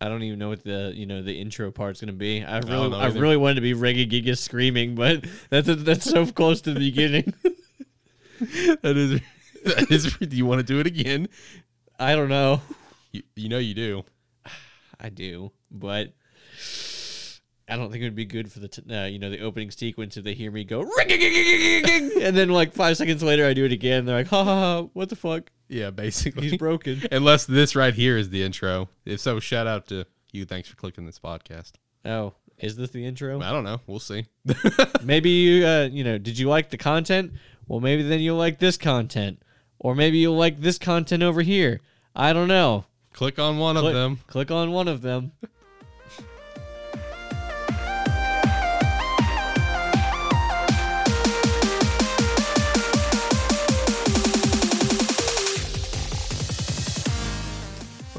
I don't even know what the you know the intro part's gonna be. I really know I, really wanted to be Reggae Giga screaming, but that's that's so close to the beginning. that is. That is. Do you want to do it again? I don't know. You, you know you do. I do, but I don't think it would be good for the t- uh, you know the opening sequence if they hear me go "Ring-a-ging-a-ging-a-ging," and then like five seconds later I do it again. They're like, ha ha ha, what the fuck? Yeah, basically. He's broken. Unless this right here is the intro. If so, shout out to you. Thanks for clicking this podcast. Oh, is this the intro? I don't know. We'll see. maybe you uh, you know did you like the content well maybe then you'll like this content or maybe you'll like this content over here i don't know Click on one click, of them. click on one of them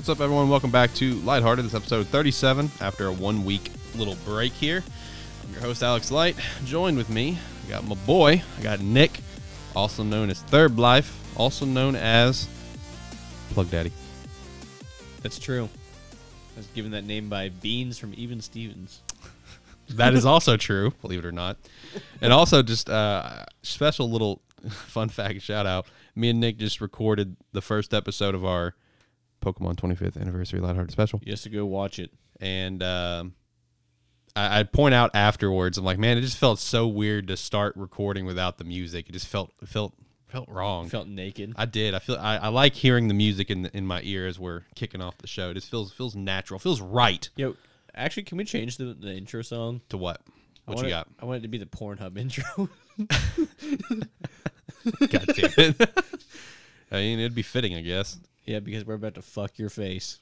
What's up, everyone? Welcome back to Lighthearted. This is episode 37 after a one week little break here. I'm your host, Alex Light. Joined with me, I got my boy, I got Nick, also known as Third Life, also known as Plug Daddy. that's true i was given that name by beans from even stevens That is also true, believe it or not. And also, just uh, special little fun fact shout out. Me and Nick just recorded the first episode of our Pokemon 25th anniversary Lighthearted special. you have to go watch it and um, I, I'd point out afterwards, I'm like, man, it just felt so weird to start recording without the music. It just felt it felt felt wrong. felt naked I did. I feel I, I like hearing the music in the, in my ear as we're kicking off the show. It just feels feels natural. Feels right. yo actually can we change the, the intro song To what? I What want you got? i want it to be the pornhub intro God damn it. I mean, it'd be fitting, I guess. Yeah because we're about to fuck your face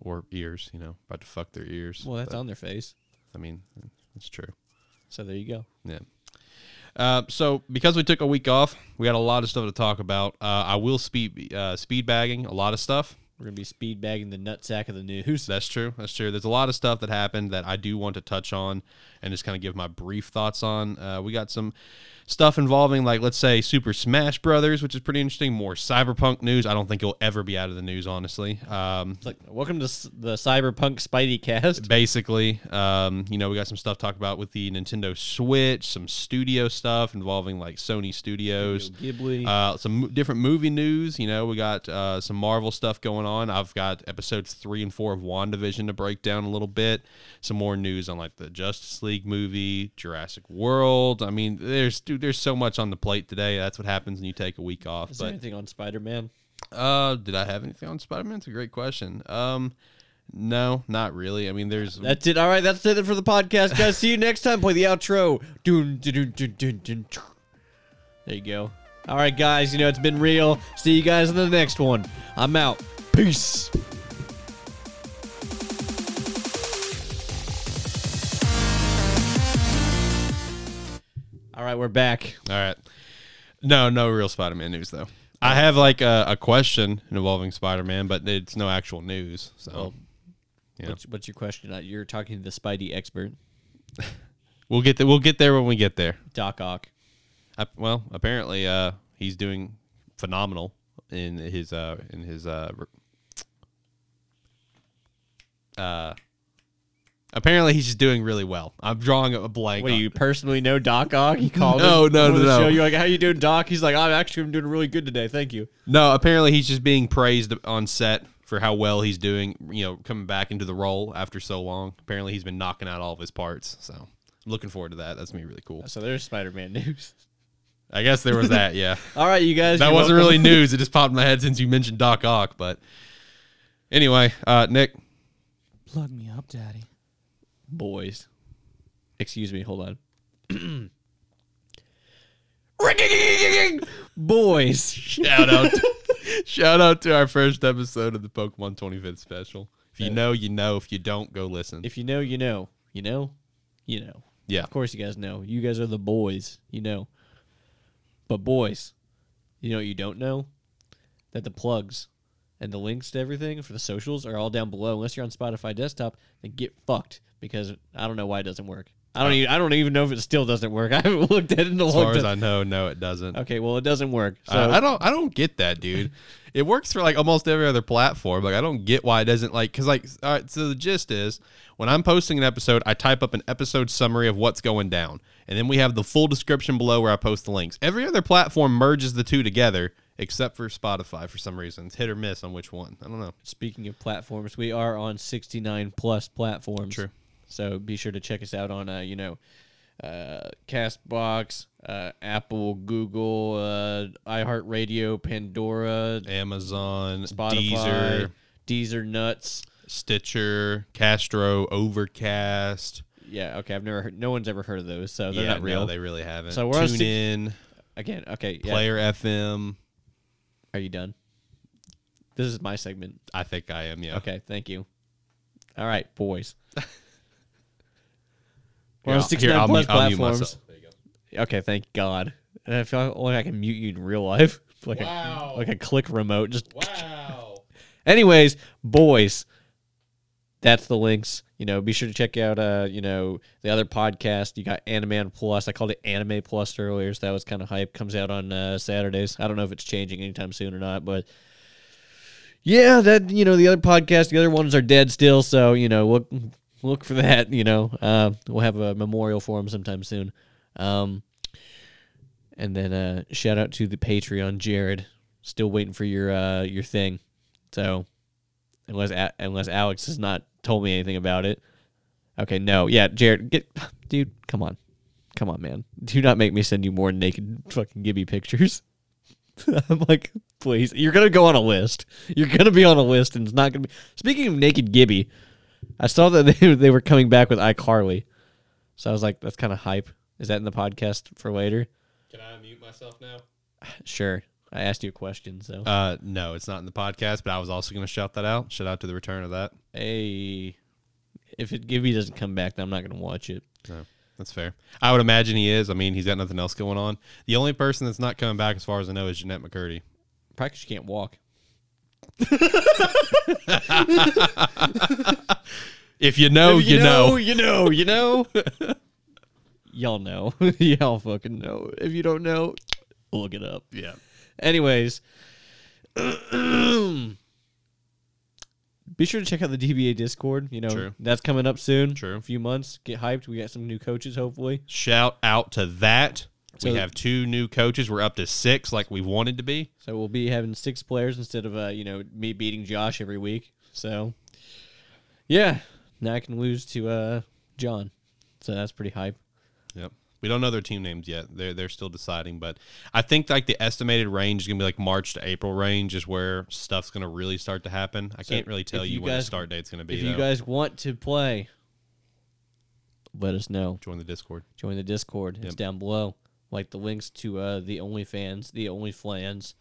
Or ears, you know, about to fuck their ears. well that's But, on their face I mean, it's true. so there you go Yeah. Uh, so because we took a week off, we got a lot of stuff to talk about. Uh, I will speed uh, speed bagging a lot of stuff. we're gonna be speed bagging the nutsack of the news That's true. That's true. There's a lot of stuff that happened that I do want to touch on and just kind of give my brief thoughts on. Uh, we got some stuff involving, like, let's say Super Smash Brothers, which is pretty interesting. More cyberpunk news. I don't think it'll ever be out of the news, honestly. Um, like, welcome to the Cyberpunk Spidey cast. basically um, you know we got some stuff to talk about with the nintendo switch some studio stuff involving like sony studios Ghibli. uh, some different movie news you know we got uh, some marvel stuff going on i've got episodes three and four of wandavision to break down a little bit some more news on like the justice league movie jurassic world i mean there's dude there's so much on the plate today that's what happens when you take a week off Is there but anything on Spider Man? uh did i have anything on spider-man it's a great question um no not really i mean there's That's it. All right, that's it for the podcast, guys. See you next time. Play the outro. Dun, dun, dun. There you go. All right, guys. You know it's been real. See you guys in the next one. I'm out. Peace. Right, we're back. All right. No, no real Spider-Man news though. I have like a, a question involving Spider-Man, but it's no actual news. So Well, Yeah. What's, what's your question? Uh, You're talking to the Spidey expert, we'll get there. We'll get there when we get there. Doc Ock. I, well, apparently, uh, he's doing phenomenal in his uh in his uh re- uh. Apparently, he's just doing really well. I'm drawing a blank. What do on- you personally know Doc Ock? He called No, him no, before no, the no. Show. You're like, how you doing, Doc? He's like, I'm actually I'm doing really good today. Thank you. No, apparently he's just being praised on set for how well he's doing, you know, coming back into the role after so long. Apparently he's been knocking out all of his parts. So I'm looking forward to that. That's gonna be really cool. So there's Spider-Man news. I guess there was that, yeah. All right, you guys. that wasn't welcome. really news. It just popped in my head since you mentioned Doc Ock. But anyway, uh, Nick, Plug me up, Daddy. Boys. Excuse me, hold on. Boys. shout out shout out to our first episode of the Pokemon 25th special. If you know, you know. If you don't, go listen. If you know, you know. You know? You know. yeah. Of course you guys know. You guys are the boys. You know. But boys, you know what you don't know? That the plugs and the links to everything for the socials are all down below. Unless you're on Spotify desktop, then get fucked because I don't know why it doesn't work. I don't oh. even I don't even know if it still doesn't work. I haven't looked at it in a As long far as time. I know, no, it doesn't. Okay, well it doesn't work. So I, I don't I don't get that, dude. it works for like almost every other platform. Like I don't get why it doesn't like cuz like all right, so the gist is when I'm posting an episode, I type up an episode summary of what's going down. And then we have the full description below where I post the links. Every other platform merges the two together except for Spotify for some reason. It's hit or miss on which one. I don't know. Speaking of platforms, we are on 69 plus platforms. True. So be sure to check us out on, uh, you know, uh, Castbox, uh, Apple, Google, uh, iHeartRadio, Pandora, Amazon, Spotify, Deezer, Deezer Nuts. Stitcher, Castro, Overcast. Yeah, okay. I've never heard. No one's ever heard of those, so they're yeah, not real. no, they really haven't. So we're on Tune six- in, Again, okay. Yeah. Player FM. Are you done? This is my segment. I think I am. Yeah. Okay, thank you. All right, boys. We're Here, on 69 here, I'll plus mute- I'll mute platforms. myself. There you go. Okay, thank God. And I feel like I can mute you in real life, like Wow. a like a click remote. Just Wow. anyways, boys. That's the links. You know, be sure to check out uh, you know, the other podcast. You got Animan Plus. I called it Anime Plus earlier, so that was kind of hype. Comes out on uh, Saturdays. I don't know if it's changing anytime soon or not, but yeah, that you know, the other podcast, the other ones are dead still. So you know, look look for that. You know, uh, we'll have a memorial for them sometime soon. Um, and then uh, shout out to the Patreon, Jared. Still waiting for your uh, your thing. So unless A- unless Alex has not told me anything about it. Okay, no, yeah, Jared, get dude, come on, come on, man. Do not make me send you more naked fucking Gibby pictures. I'm like, please, you're gonna go on a list. You're gonna be on a list, and it's not gonna be. Speaking of naked Gibby, I saw that they they were coming back with iCarly, so I was like, that's kind of hype. Is that in the podcast for later? Can I mute myself now? Sure. I asked you a question, so Uh, no, it's not in the podcast, but I was also going to shout that out. Shout out to the return of that. hey, if it Gibby doesn't come back, then I'm not gonna watch it. No, that's fair. I would imagine he is. I mean, he's got nothing else going on. The only person that's not coming back, as far as I know, is Jennette McCurdy. She can't walk. If you know, If you, know. you know, you know. Y'all know. Y'all fucking know. If you don't know, look it up. Yeah. Anyways, be sure to check out the DBA Discord. You know, True. that's coming up soon. True. A few months. Get hyped. We got some new coaches, hopefully. Shout out to that. So- we have two new coaches. We're up to six, like we wanted to be. So we'll be having six players instead of uh, you know, me beating Josh every week. So yeah. Now I can lose to uh John. So that's pretty hype. Yep. We don't know their team names yet. They're they're still deciding, but I think like the estimated range is gonna be like March to April range is where stuff's gonna really start to happen. I So can't really tell you, you when the guys- start date's gonna be. If you though. guys want to play, let us know. join the Discord. Join the Discord. It's Yep. down below. Like the links to uh, the OnlyFans, the only OnlyFlans,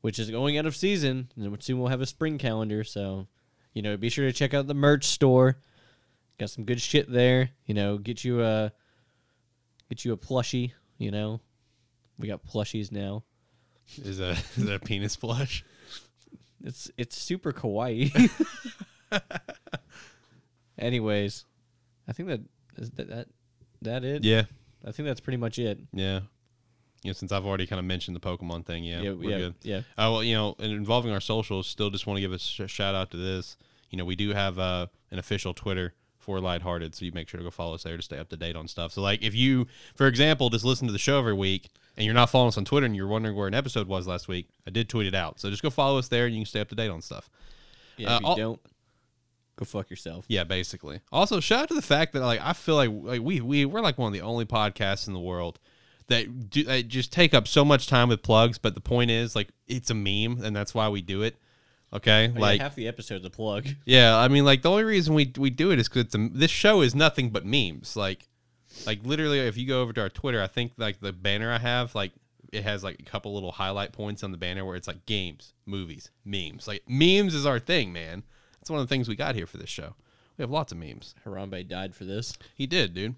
which is going out of season. And soon we'll have a spring calendar. So, you know, be sure to check out the merch store. Got some good shit there. You know, get you a get you a plushie. You know, we got plushies now. Is a is that a penis plush? It's it's super kawaii. Anyways, I think that is that that that it. Yeah. I think that's pretty much it. Yeah. You know, since I've already kind of mentioned the Pokemon thing, yeah, yeah, we're yeah, good. yeah. Oh well, you know, and involving our socials, still just want to give a sh- shout out to this. You know, we do have uh, an official Twitter for Lighthearted, so you make sure to go follow us there to stay up to date on stuff. So, like, if you, for example, just listen to the show every week and you're not following us on Twitter and you're wondering where an episode was last week, I did tweet it out. So just go follow us there and you can stay up to date on stuff. Yeah, Uh, if you I'll- don't, go fuck yourself. Yeah, basically. Also, shout out to the fact that like I feel like like we we we're like one of the only podcasts in the world that do that just take up so much time with plugs. But the point is, like, it's a meme, and that's why we do it. Okay, Oh, yeah, like half the episode's a plug. yeah, I mean, like the only reason we we do it is because this show is nothing but memes. Like, like literally, if you go over to our Twitter, I think like the banner I have, like it has like a couple little highlight points on the banner where it's like games, movies, memes. Like memes is our thing, man. That's one of the things we got here for this show. We have lots of memes. Harambe died for this. He did, dude.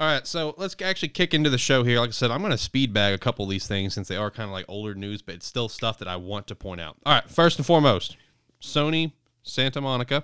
All right, so let's actually kick into the show here. Like I said, I'm going to speed bag a couple of these things since they are kind of like older news, but it's still stuff that I want to point out. All right, first and foremost, Sony Santa Monica,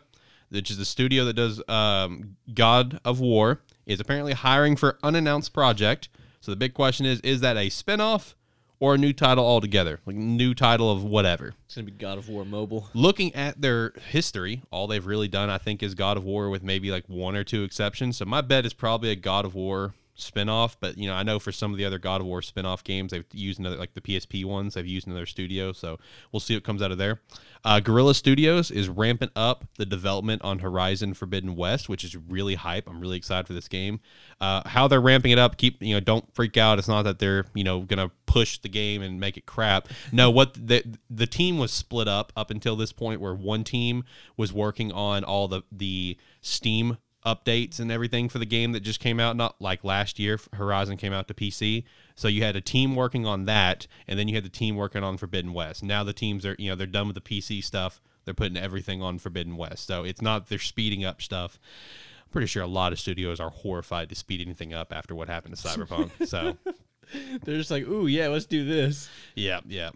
which is the studio that does um, God of War, is apparently hiring for unannounced project. So the big question is: Is that a spinoff or a new title altogether? Like new title of whatever. It's gonna be God of War mobile. Looking at their history, all they've really done, I think, is God of War with maybe like one or two exceptions. So my bet is probably a God of War spinoff. But you know, I know for some of the other God of War spinoff games, they've used another like the PSP ones. They've used another studio, so we'll see what comes out of there. Uh, Guerrilla Studios is ramping up the development on Horizon Forbidden West, which is really hype. I'm really excited for this game. Uh, how they're ramping it up, keep you know, don't freak out. It's not that they're you know gonna push the game and make it crap. No, what the the team was split up up until this point, where one team was working on all the the Steam updates and everything for the game that just came out not like last year horizon came out to pc so you had a team working on that and then you had the team working on forbidden west. Now the teams are you know they're done with the pc stuff. They're putting everything on forbidden west. So it's not they're speeding up stuff. I'm pretty sure a lot of studios are horrified to speed anything up after what happened to cyberpunk so. They're just like, ooh, yeah, let's do this. yeah yeah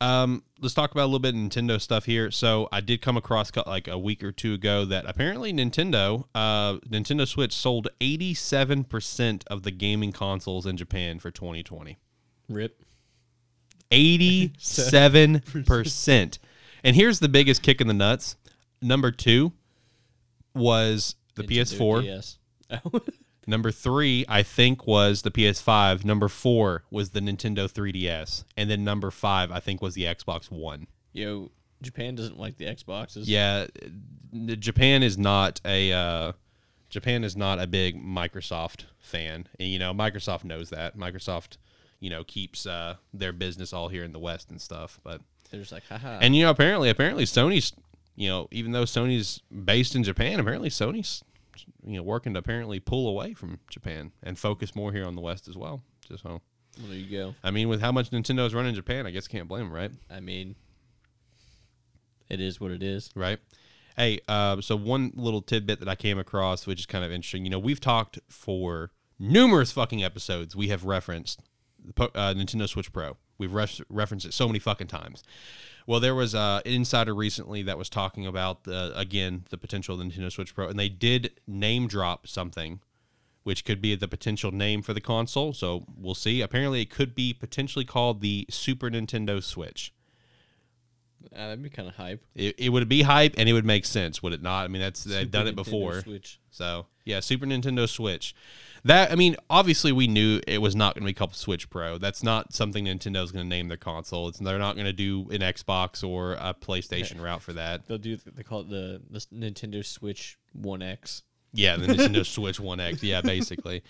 um, let's talk about a little bit of Nintendo stuff here. So I did come across like a week or two ago that apparently Nintendo, uh, Nintendo Switch sold 87% of the gaming consoles in Japan for 2020. Rip. 87%. and here's the biggest kick in the nuts. Number two was the PS4. Yes. Number three, I think, was the PS5. Number four was the Nintendo 3DS. And then number five, I think, was the Xbox One. Yo, Japan doesn't like the Xboxes. Yeah, Japan is not a uh, Japan is not a big Microsoft fan, and you know Microsoft knows that. Microsoft, you know, keeps uh, their business all here in the West and stuff. But They're just like, haha. and you know, apparently, apparently Sony's, you know, even though Sony's based in Japan, apparently Sony's, you know, working to apparently pull away from Japan and focus more here on the West as well. Just so, well, there you go. I mean, with how much Nintendo's running in Japan, I guess can't blame them, right? I mean, it is what it is. right? Hey, uh, so one little tidbit that I came across, which is kind of interesting. You know, we've talked for numerous fucking episodes. We have referenced the uh, Nintendo Switch Pro. We've ref- referenced it so many fucking times. Well, there was uh, an insider recently that was talking about the again the potential of the Nintendo Switch Pro, and they did name drop something, which could be the potential name for the console. So we'll see. Apparently, it could be potentially called the Super Nintendo Switch. Uh, that'd be kind of hype. It, it would be hype and it would make sense, would it not? I mean, that's they've Super done it Nintendo before. Switch. So yeah, Super Nintendo Switch. That I mean, obviously we knew it was not going to be called Switch Pro. That's not something Nintendo's going to name their console. It's they're not going to do an Xbox or a PlayStation route for that. They'll do. They call it the, the Nintendo Switch One X. Yeah, the Nintendo Switch One X. Yeah, basically.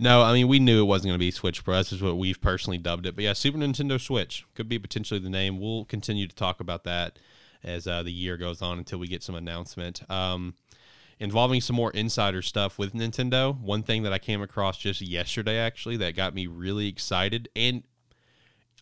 No, I mean we knew it wasn't going to be Switch Pro. That's just what we've personally dubbed it. But yeah, Super Nintendo Switch could be potentially the name. We'll continue to talk about that as uh, the year goes on until we get some announcement. Um, involving some more insider stuff with Nintendo. One thing that I came across just yesterday, actually, that got me really excited, and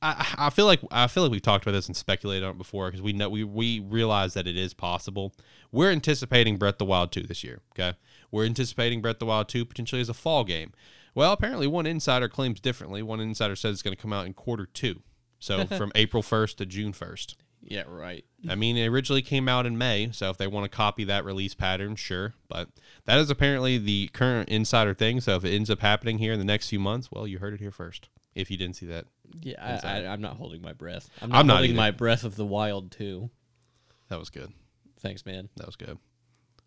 I, I feel like I feel like we've talked about this and speculated on it before because we know we we realize that it is possible. We're anticipating Breath of the Wild two this year. Okay, we're anticipating Breath of the Wild two potentially as a fall game. Well, apparently one insider claims differently. One insider says it's going to come out in quarter two, so from April first to June first. Yeah, right. I mean, it originally came out in May, so if they want to copy that release pattern, sure. But that is apparently the current insider thing. So if it ends up happening here in the next few months, well, you heard it here first. If you didn't see that, Yeah, I, I, I'm not holding my breath. I'm I'm not not holding either. my breath of the wild too. that was good. Thanks, man. That was good.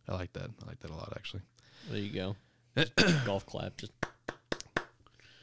I like that. I like that a lot, actually. There you go. Golf clap. Just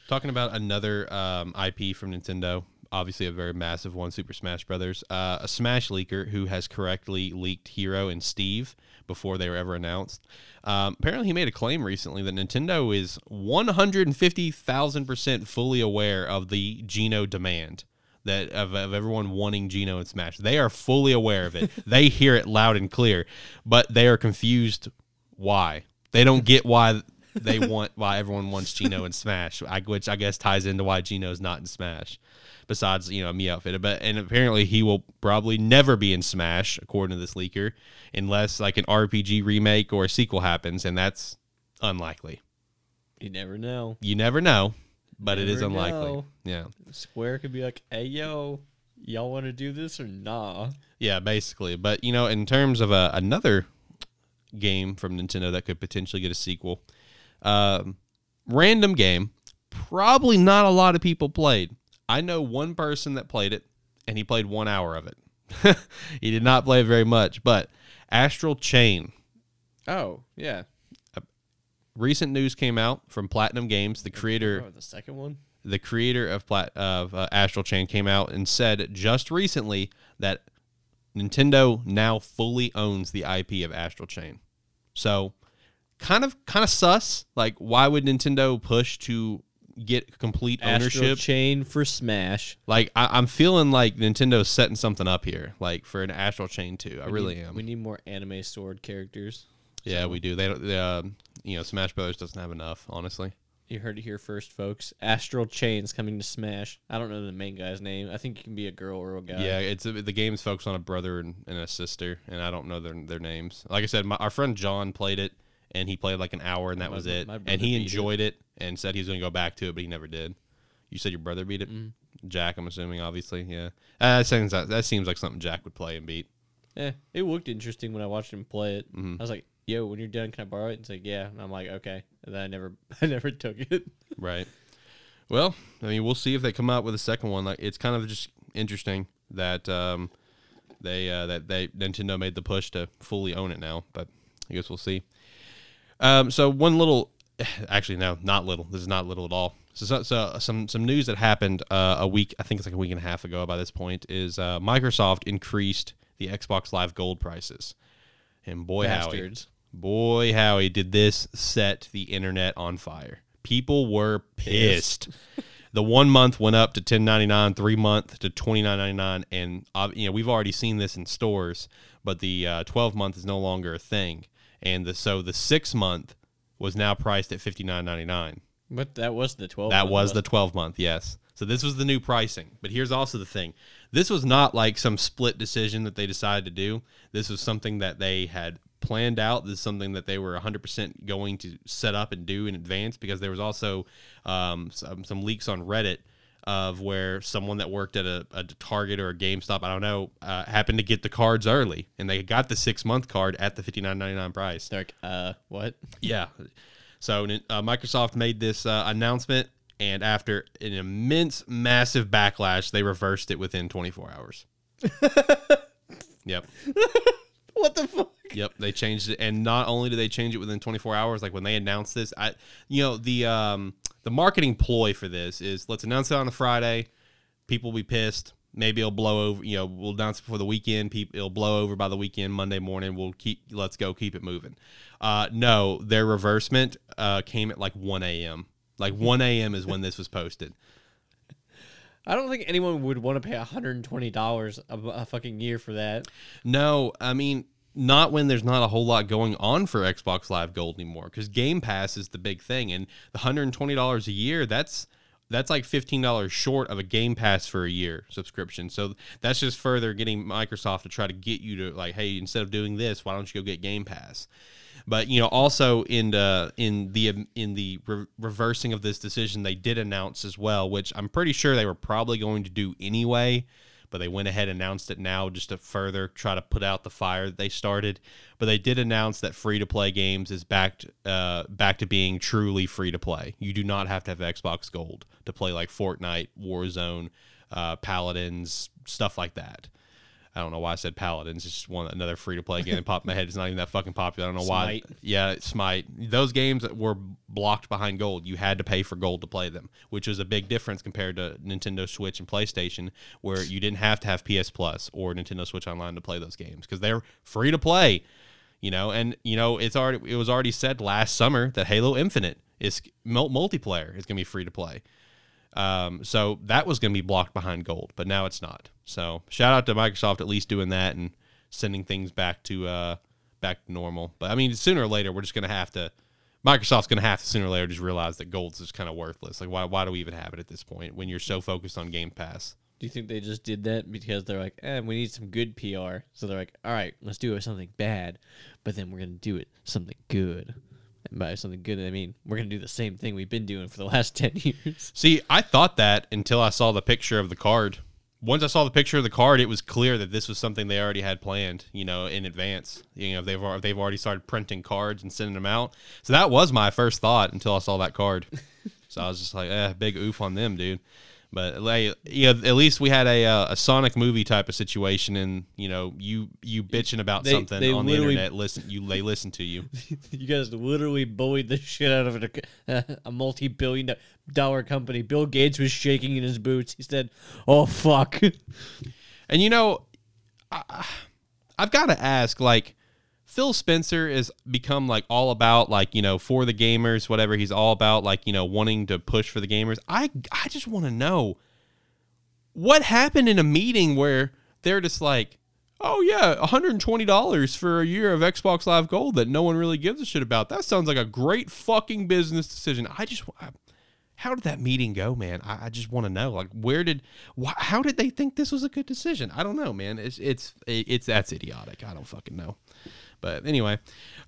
Talking about another um, IP from Nintendo, obviously a very massive one, Super Smash Brothers. Uh, a Smash leaker who has correctly leaked Hero and Steve before they were ever announced. Um, apparently, he made a claim recently that Nintendo is 150,000% fully aware of the Geno demand. That of, of everyone wanting Geno and Smash, they are fully aware of it. they hear it loud and clear, but they are confused. Why? They don't get why they want why everyone wants Geno and Smash, which I guess ties into why Geno's not in Smash. Besides, you know, me outfitted, but and apparently he will probably never be in Smash, according to this leaker, unless like an RPG remake or a sequel happens, and that's unlikely. you never know. You never know, but it is unlikely. know. Yeah, Square could be like, "Hey, yo, y'all want to do this or nah?" yeah, basically. But you know, in terms of a, another game from Nintendo that could potentially get a sequel, Um, random game. Probably not a lot of people played. I know one person that played it, and he played one hour of it. he did not play very much, but Astral Chain. Oh yeah. Recent news came out from Platinum Games. The creator, Oh, the second one. the creator of Plat- of uh, Astral Chain, came out and said just recently that Nintendo now fully owns the IP of Astral Chain. So, kind of kind of sus. Like, why would Nintendo push to get complete Astral ownership? Chain for Smash. like, I, I'm feeling like Nintendo's setting something up here, like for an Astral Chain too. I We really need- am. We need more anime sword characters. yeah, we do. They don't. They, uh, you know, Smash Brothers doesn't have enough, honestly. You heard it here first, folks. Astral Chain's coming to Smash. I don't know the main guy's name. I think it can be a girl or a guy. Yeah, it's the game's focused on a brother and, and a sister, and I don't know their their names. Like I said, my, our friend John played it, and he played like an hour, and that My was it. And he beat it. enjoyed it. and said he was going to go back to it, but he never did. You said your brother beat it, Mhm. Jack. I'm assuming, obviously, yeah. Uh, that seems that seems like something Jack would play and beat. Yeah, it looked interesting when I watched him play it. Mhm. I was like, "Yo, when you're done, can I borrow it?" And it's like, "Yeah." And I'm like, "Okay." And then I never, I never took it. Right. Well, I mean, we'll see if they come out with a second one. Like, it's kind of just interesting that um, they uh, that they Nintendo made the push to fully own it now. But I guess we'll see. Um, so one little, actually no, not little. This is not little at all. So, so, so some some news that happened uh, a week, I think it's like a week and a half ago. By this point, is uh, Microsoft increased the Xbox Live Gold prices, and boy Bastards. Boy, Howie, did this set the internet on fire. People were pissed. the one month went up to ten ninety nine, three month to twenty nine ninety nine, and uh, you know we've already seen this in stores, but the uh, twelve month is no longer a thing, and the so the six month was now priced at fifty nine ninety nine. But that was the 12. That month, was the 12 month, yes. So this was the new pricing. But here's also the thing. This was not like some split decision that they decided to do. This was something that they had planned out. This is something that they were 100% going to set up and do in advance because there was also um, some, some leaks on Reddit of where someone that worked at a, a Target or a GameStop, I don't know, uh, happened to get the cards early and they got the six month card at the $59.99 price. They're like, uh, what? Yeah. So uh, Microsoft made this uh, announcement, and after an immense, massive backlash, they reversed it within 24 hours. yep. What the fuck? Yep. They changed it, and not only did they change it within 24 hours, like when they announced this, I, you know, the um, the marketing ploy for this is let's announce it on a Friday. People will be pissed. Maybe it'll blow over. You know, we'll announce it before the weekend. People, it'll blow over by the weekend. Monday morning, we'll keep. Let's go. Keep it moving. Uh, no, their reversement uh, came at like 1 a.m. Like 1 a.m. is when this was posted. I don't think anyone would want to pay $120 a, a fucking year for that. No, I mean not when there's not a whole lot going on for Xbox Live Gold anymore because Game Pass is the big thing, and the hundred and twenty dollars a year that's that's like fifteen dollars short of a Game Pass for a year subscription. So that's just further getting Microsoft to try to get you to like, hey, instead of doing this, why don't you go get Game Pass? But you know, also in the in the in the re- reversing of this decision, they did announce as well, which I'm pretty sure they were probably going to do anyway. But they went ahead and announced it now just to further try to put out the fire that they started. But they did announce that free to play games is back uh, back to being truly free to play. You do not have to have Xbox Gold to play like Fortnite, Warzone, uh, Paladins, stuff like that. I don't know why I said Paladins. It's just one another free to play game that popped in my head. It's not even that fucking popular. I don't know Smite. why. Yeah, Smite. Those games that were blocked behind gold. You had to pay for gold to play them, which was a big difference compared to Nintendo Switch and PlayStation, where you didn't have to have PS Plus or Nintendo Switch Online to play those games because they're free to play. You know, and you know it's already it was already said last summer that Halo Infinite is multiplayer is going to be free to play. Um, so that was going to be blocked behind gold, but now it's not. So shout out to Microsoft at least doing that and sending things back to uh, back to normal. But I mean, sooner or later, we're just going to have to. Microsoft's going to have to sooner or later just realize that gold's just kind of worthless. Like, why why do we even have it at this point when you're so focused on Game Pass? Do you think they just did that because they're like, eh, we need some good PR? So they're like, all right, let's do it something bad, but then we're gonna do it something good. And by something good, I mean we're gonna do the same thing we've been doing for the last ten years. See, I thought that until I saw the picture of the card. Once I saw the picture of the card, it was clear that this was something they already had planned, you know, in advance. You know, they've they've already started printing cards and sending them out. So that was my first thought until I saw that card. so I was just like, eh, big oof on them, dude. But like, you know, at least we had a uh, a Sonic movie type of situation, and you know, you you bitching about They- something they on the internet, listen, you they listen to you. you guys literally bullied the shit out of a, a multi-billion dollar company. Bill Gates was shaking in his boots. He said, "Oh fuck." And you know, I, I've got to ask, like, Phil Spencer has become like all about like you know for the gamers, whatever. He's all about like you know wanting to push for the gamers. I I just want to know what happened in a meeting where they're just like, oh yeah, one hundred and twenty dollars for a year of Xbox Live Gold that no one really gives a shit about. That sounds like a great fucking business decision. I just. I, how did that meeting go, man? I, I just want to know. Like, where did, wh- how did they think this was a good decision? I don't know, man. It's it's it's that's idiotic. I don't fucking know. But anyway,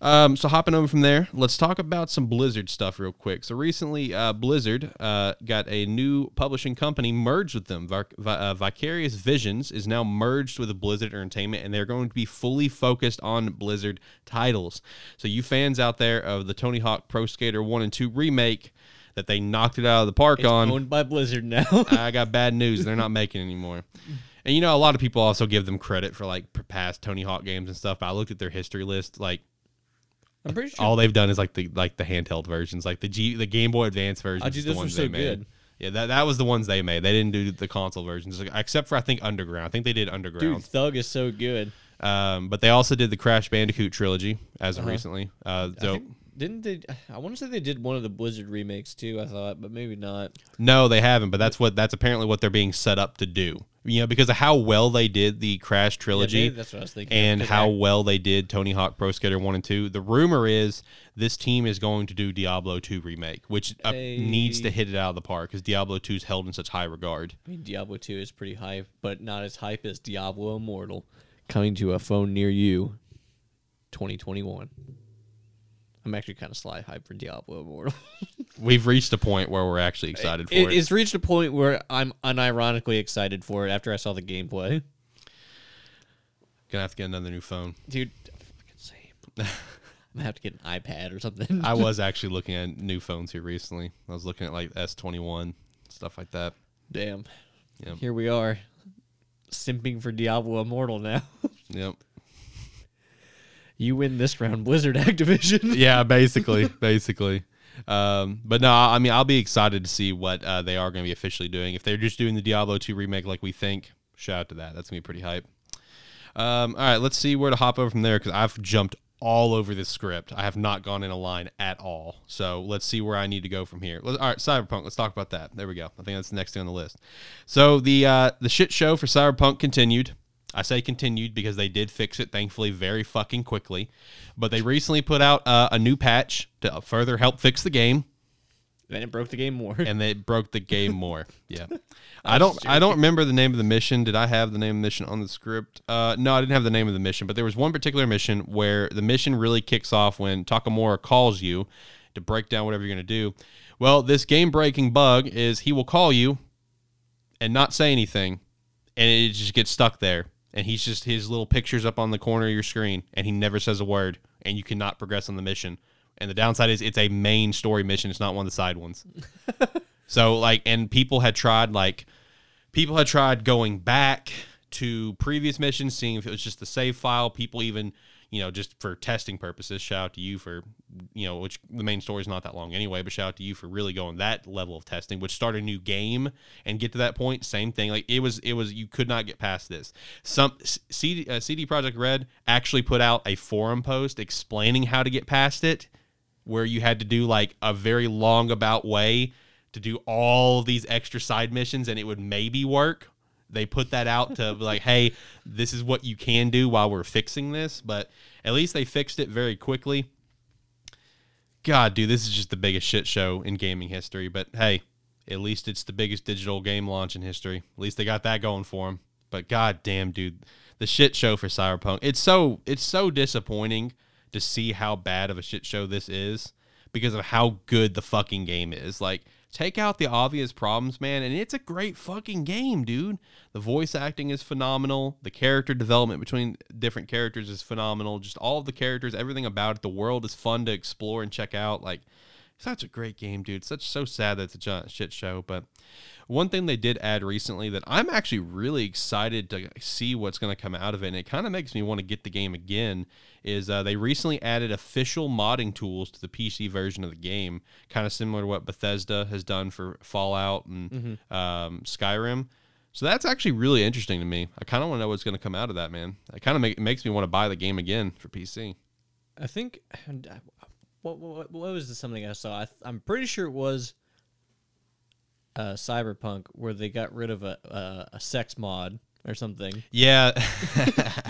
um, so hopping over from there, let's talk about some Blizzard stuff real quick. So recently, uh, Blizzard uh, got a new publishing company merged with them. Vic- uh, Vicarious Visions is now merged with Blizzard Entertainment, and they're going to be fully focused on Blizzard titles. So you fans out there of the Tony Hawk Pro Skater One and Two remake that they knocked it out of the park It's on. owned by Blizzard now. I got bad news. They're not making it anymore. And you know, a lot of people also give them credit for like past Tony Hawk games and stuff. But I looked at their history list. Like I'm pretty sure. all they've done is like the like the handheld versions, like the G the Game Boy Advance versions. Oh, dude, is the those were ones so they made. good. Yeah, that, that was the ones they made. They didn't do the console versions, like, except for I think Underground. I think they did Dude, Underground. Thug is so good. Um, but they also did the Crash Bandicoot trilogy as of Uh-huh. recently. Uh, I think- didn't they? I want to say they did one of the Blizzard remakes too. I thought, but maybe not. No, they haven't, but that's what that's apparently what they're being set up to do. You know, because of how well they did the Crash Yeah, trilogy maybe that's what I was thinking. and how I- well they did Tony Hawk Pro Skater 1 and 2. The rumor is this team is going to do Diablo 2 remake, which uh, needs to hit it out of the park cuz Diablo 2 is held in such high regard. I mean, Diablo 2 is pretty hype, but not as hype as Diablo Immortal. Coming to a phone near you, 2021. I'm actually kind of sly hype for Diablo Immortal. We've reached a point where we're actually excited for It- it. It's reached a point where I'm unironically excited for it after I saw the gameplay. Gonna have to get another new phone. Dude, fucking same. I'm gonna have to get an iPad or something. I was actually looking at new phones here recently. I was looking at like S21 stuff like that. Damn. Yep. Here we are, simping for Diablo Immortal now. Yep. You win this round, Blizzard Activision. yeah, basically, basically. Um, but no, I mean, I'll be excited to see what uh, they are going to be officially doing. If they're just doing the Diablo 2 remake like we think, shout out to that. That's going to be pretty hype. Um, all right, let's see where to hop over from there because I've jumped all over this script. I have not gone in a line at all. So let's see where I need to go from here. Let- All right, Cyberpunk. Let's talk about that. There we go. I think that's the next thing on the list. So the uh, the shit show for Cyberpunk continued. I say continued because they did fix it, thankfully, very fucking quickly. But they recently put out uh, a new patch to further help fix the game, then it broke the game more. and they broke the game more. Yeah, I don't. I don't remember the name of the mission. Did I have the name of the mission on the script? Uh, no, I didn't have the name of the mission. But there was one particular mission where the mission really kicks off when Takemura calls you to break down whatever you're going to do. Well, this game-breaking bug is he will call you and not say anything, and it just gets stuck there. And he's just his little pictures up on the corner of your screen, and he never says a word, and you cannot progress on the mission. And the downside is it's a main story mission; it's not one of the side ones. so like, and people had tried like, people had tried going back to previous missions, seeing if it was just the save file. People even, you know, just for testing purposes. Shout out to you for, you know, which the main story is not that long anyway. But shout out to you for really going that level of testing, which start a new game and get to that point. Same thing. Like it was, it was you could not get past this. Some CD, uh, CD Projekt Red actually put out a forum post explaining how to get past it, where you had to do like a very long about way to do all these extra side missions, and it would maybe work they put that out to like, hey, this is what you can do while we're fixing this. But at least they fixed it very quickly. God, dude, this is just the biggest shit show in gaming history. But hey, at least it's the biggest digital game launch in history. At least they got that going for them. But god damn, dude, the shit show for Cyberpunk. It's so it's so disappointing to see how bad of a shit show this is because of how good the fucking game is. Like take out the obvious problems, man, and it's a great fucking game, dude. The voice acting is phenomenal. The character development between different characters is phenomenal. Just all of the characters, everything about it. The world is fun to explore and check out. Like, such a great game, dude. Such so sad that it's a giant shit show, but one thing they did add recently that I'm actually really excited to see what's going to come out of it, and it kind of makes me want to get the game again, is uh, they recently added official modding tools to the PC version of the game, kind of similar to what Bethesda has done for Fallout and Mm-hmm. um, Skyrim. So that's actually really interesting to me. I kind of want to know what's going to come out of that, man. It kind of make, makes me want to buy the game again for PC. I think uh, what, what what was the something I saw? I th- I'm pretty sure it was uh, Cyberpunk where they got rid of a a, a sex mod or something. Yeah.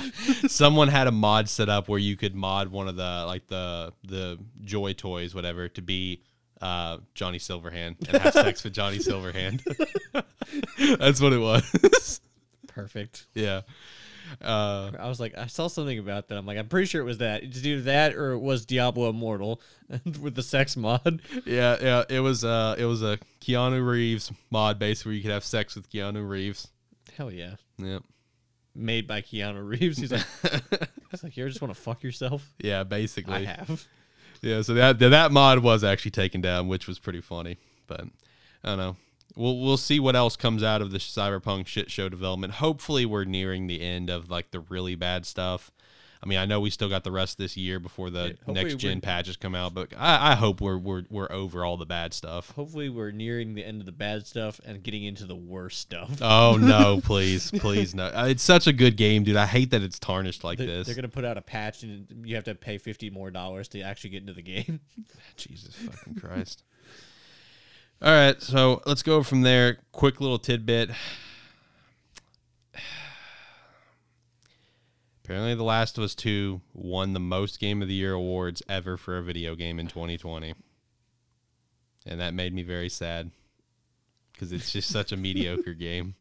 Someone had a mod set up where you could mod one of the like the the joy toys, whatever, to be uh, Johnny Silverhand and have sex with Johnny Silverhand. That's what it was. Perfect. yeah. Uh, I was like, I saw something about that. I'm like, I'm pretty sure it was that. It's either that or it was Diablo Immortal with the sex mod. yeah, yeah. It was uh it was a Keanu Reeves mod base where you could have sex with Keanu Reeves. Hell yeah. Yep. Made by Keanu Reeves. He's like, he's like, you just want to fuck yourself? Yeah, basically. I have. Yeah, so that that mod was actually taken down, which was pretty funny. But I don't know. We'll we'll see what else comes out of the cyberpunk shit show development. Hopefully, we're nearing the end of like the really bad stuff. I mean, I know we still got the rest of this year before the hopefully next gen patches come out, but I, I hope we're we're we're over all the bad stuff. Hopefully, we're nearing the end of the bad stuff and getting into the worst stuff. Oh no, please, please no! Uh, It's such a good game, dude. I hate that it's tarnished like this. They're gonna put out a patch and you have to pay fifty more dollars to actually get into the game. Jesus fucking Christ. All right, so let's go from there. Quick little tidbit. Apparently, The Last of Us 2 won the most Game of the Year awards ever for a video game in 2020. And that made me very sad because it's just such a mediocre game.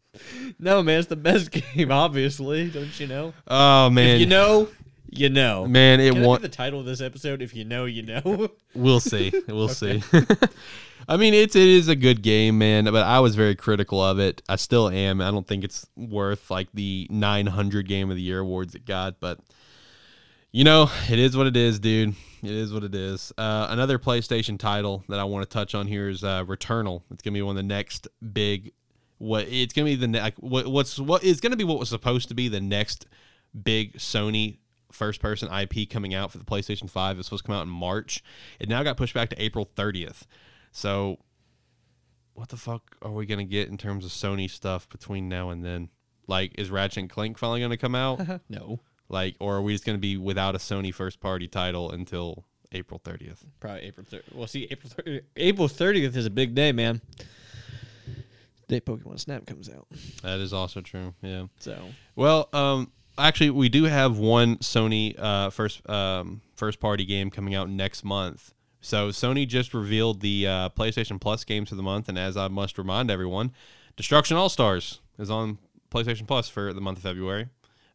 no, man, it's the best game. Obviously, don't you know? Oh, man. If you know, you know. Man, it won. the title of this episode? If you know, you know. We'll see. We'll see. I mean, it's it is a good game, man. But I was very critical of it. I still am. I don't think it's worth like the 900 Game of the Year awards it got. But you know, it is what it is, dude. It is what it is. Uh, another PlayStation title that I want to touch on here is uh, Returnal. It's gonna be one of the next big. What it's gonna be the ne- like, what what's what is gonna be what was supposed to be the next big Sony first person IP coming out for the PlayStation 5. It was supposed to come out in March. It now got pushed back to April 30th. So what the fuck are we gonna get in terms of Sony stuff between now and then? Like, is Ratchet and Clank finally gonna come out? no, like, or are we just gonna be without a Sony first party title until April 30th? probably April. 30th. Well, see, April 30th, April thirtieth is a big day, man. Day Pokemon Snap comes out, That is also true. Yeah. so Well, um, actually, we do have one Sony uh, first um, first party game coming out next month. So Sony just revealed the uh, PlayStation Plus games for the month, and as I must remind everyone, Destruction All Stars is on PlayStation Plus for the month of February.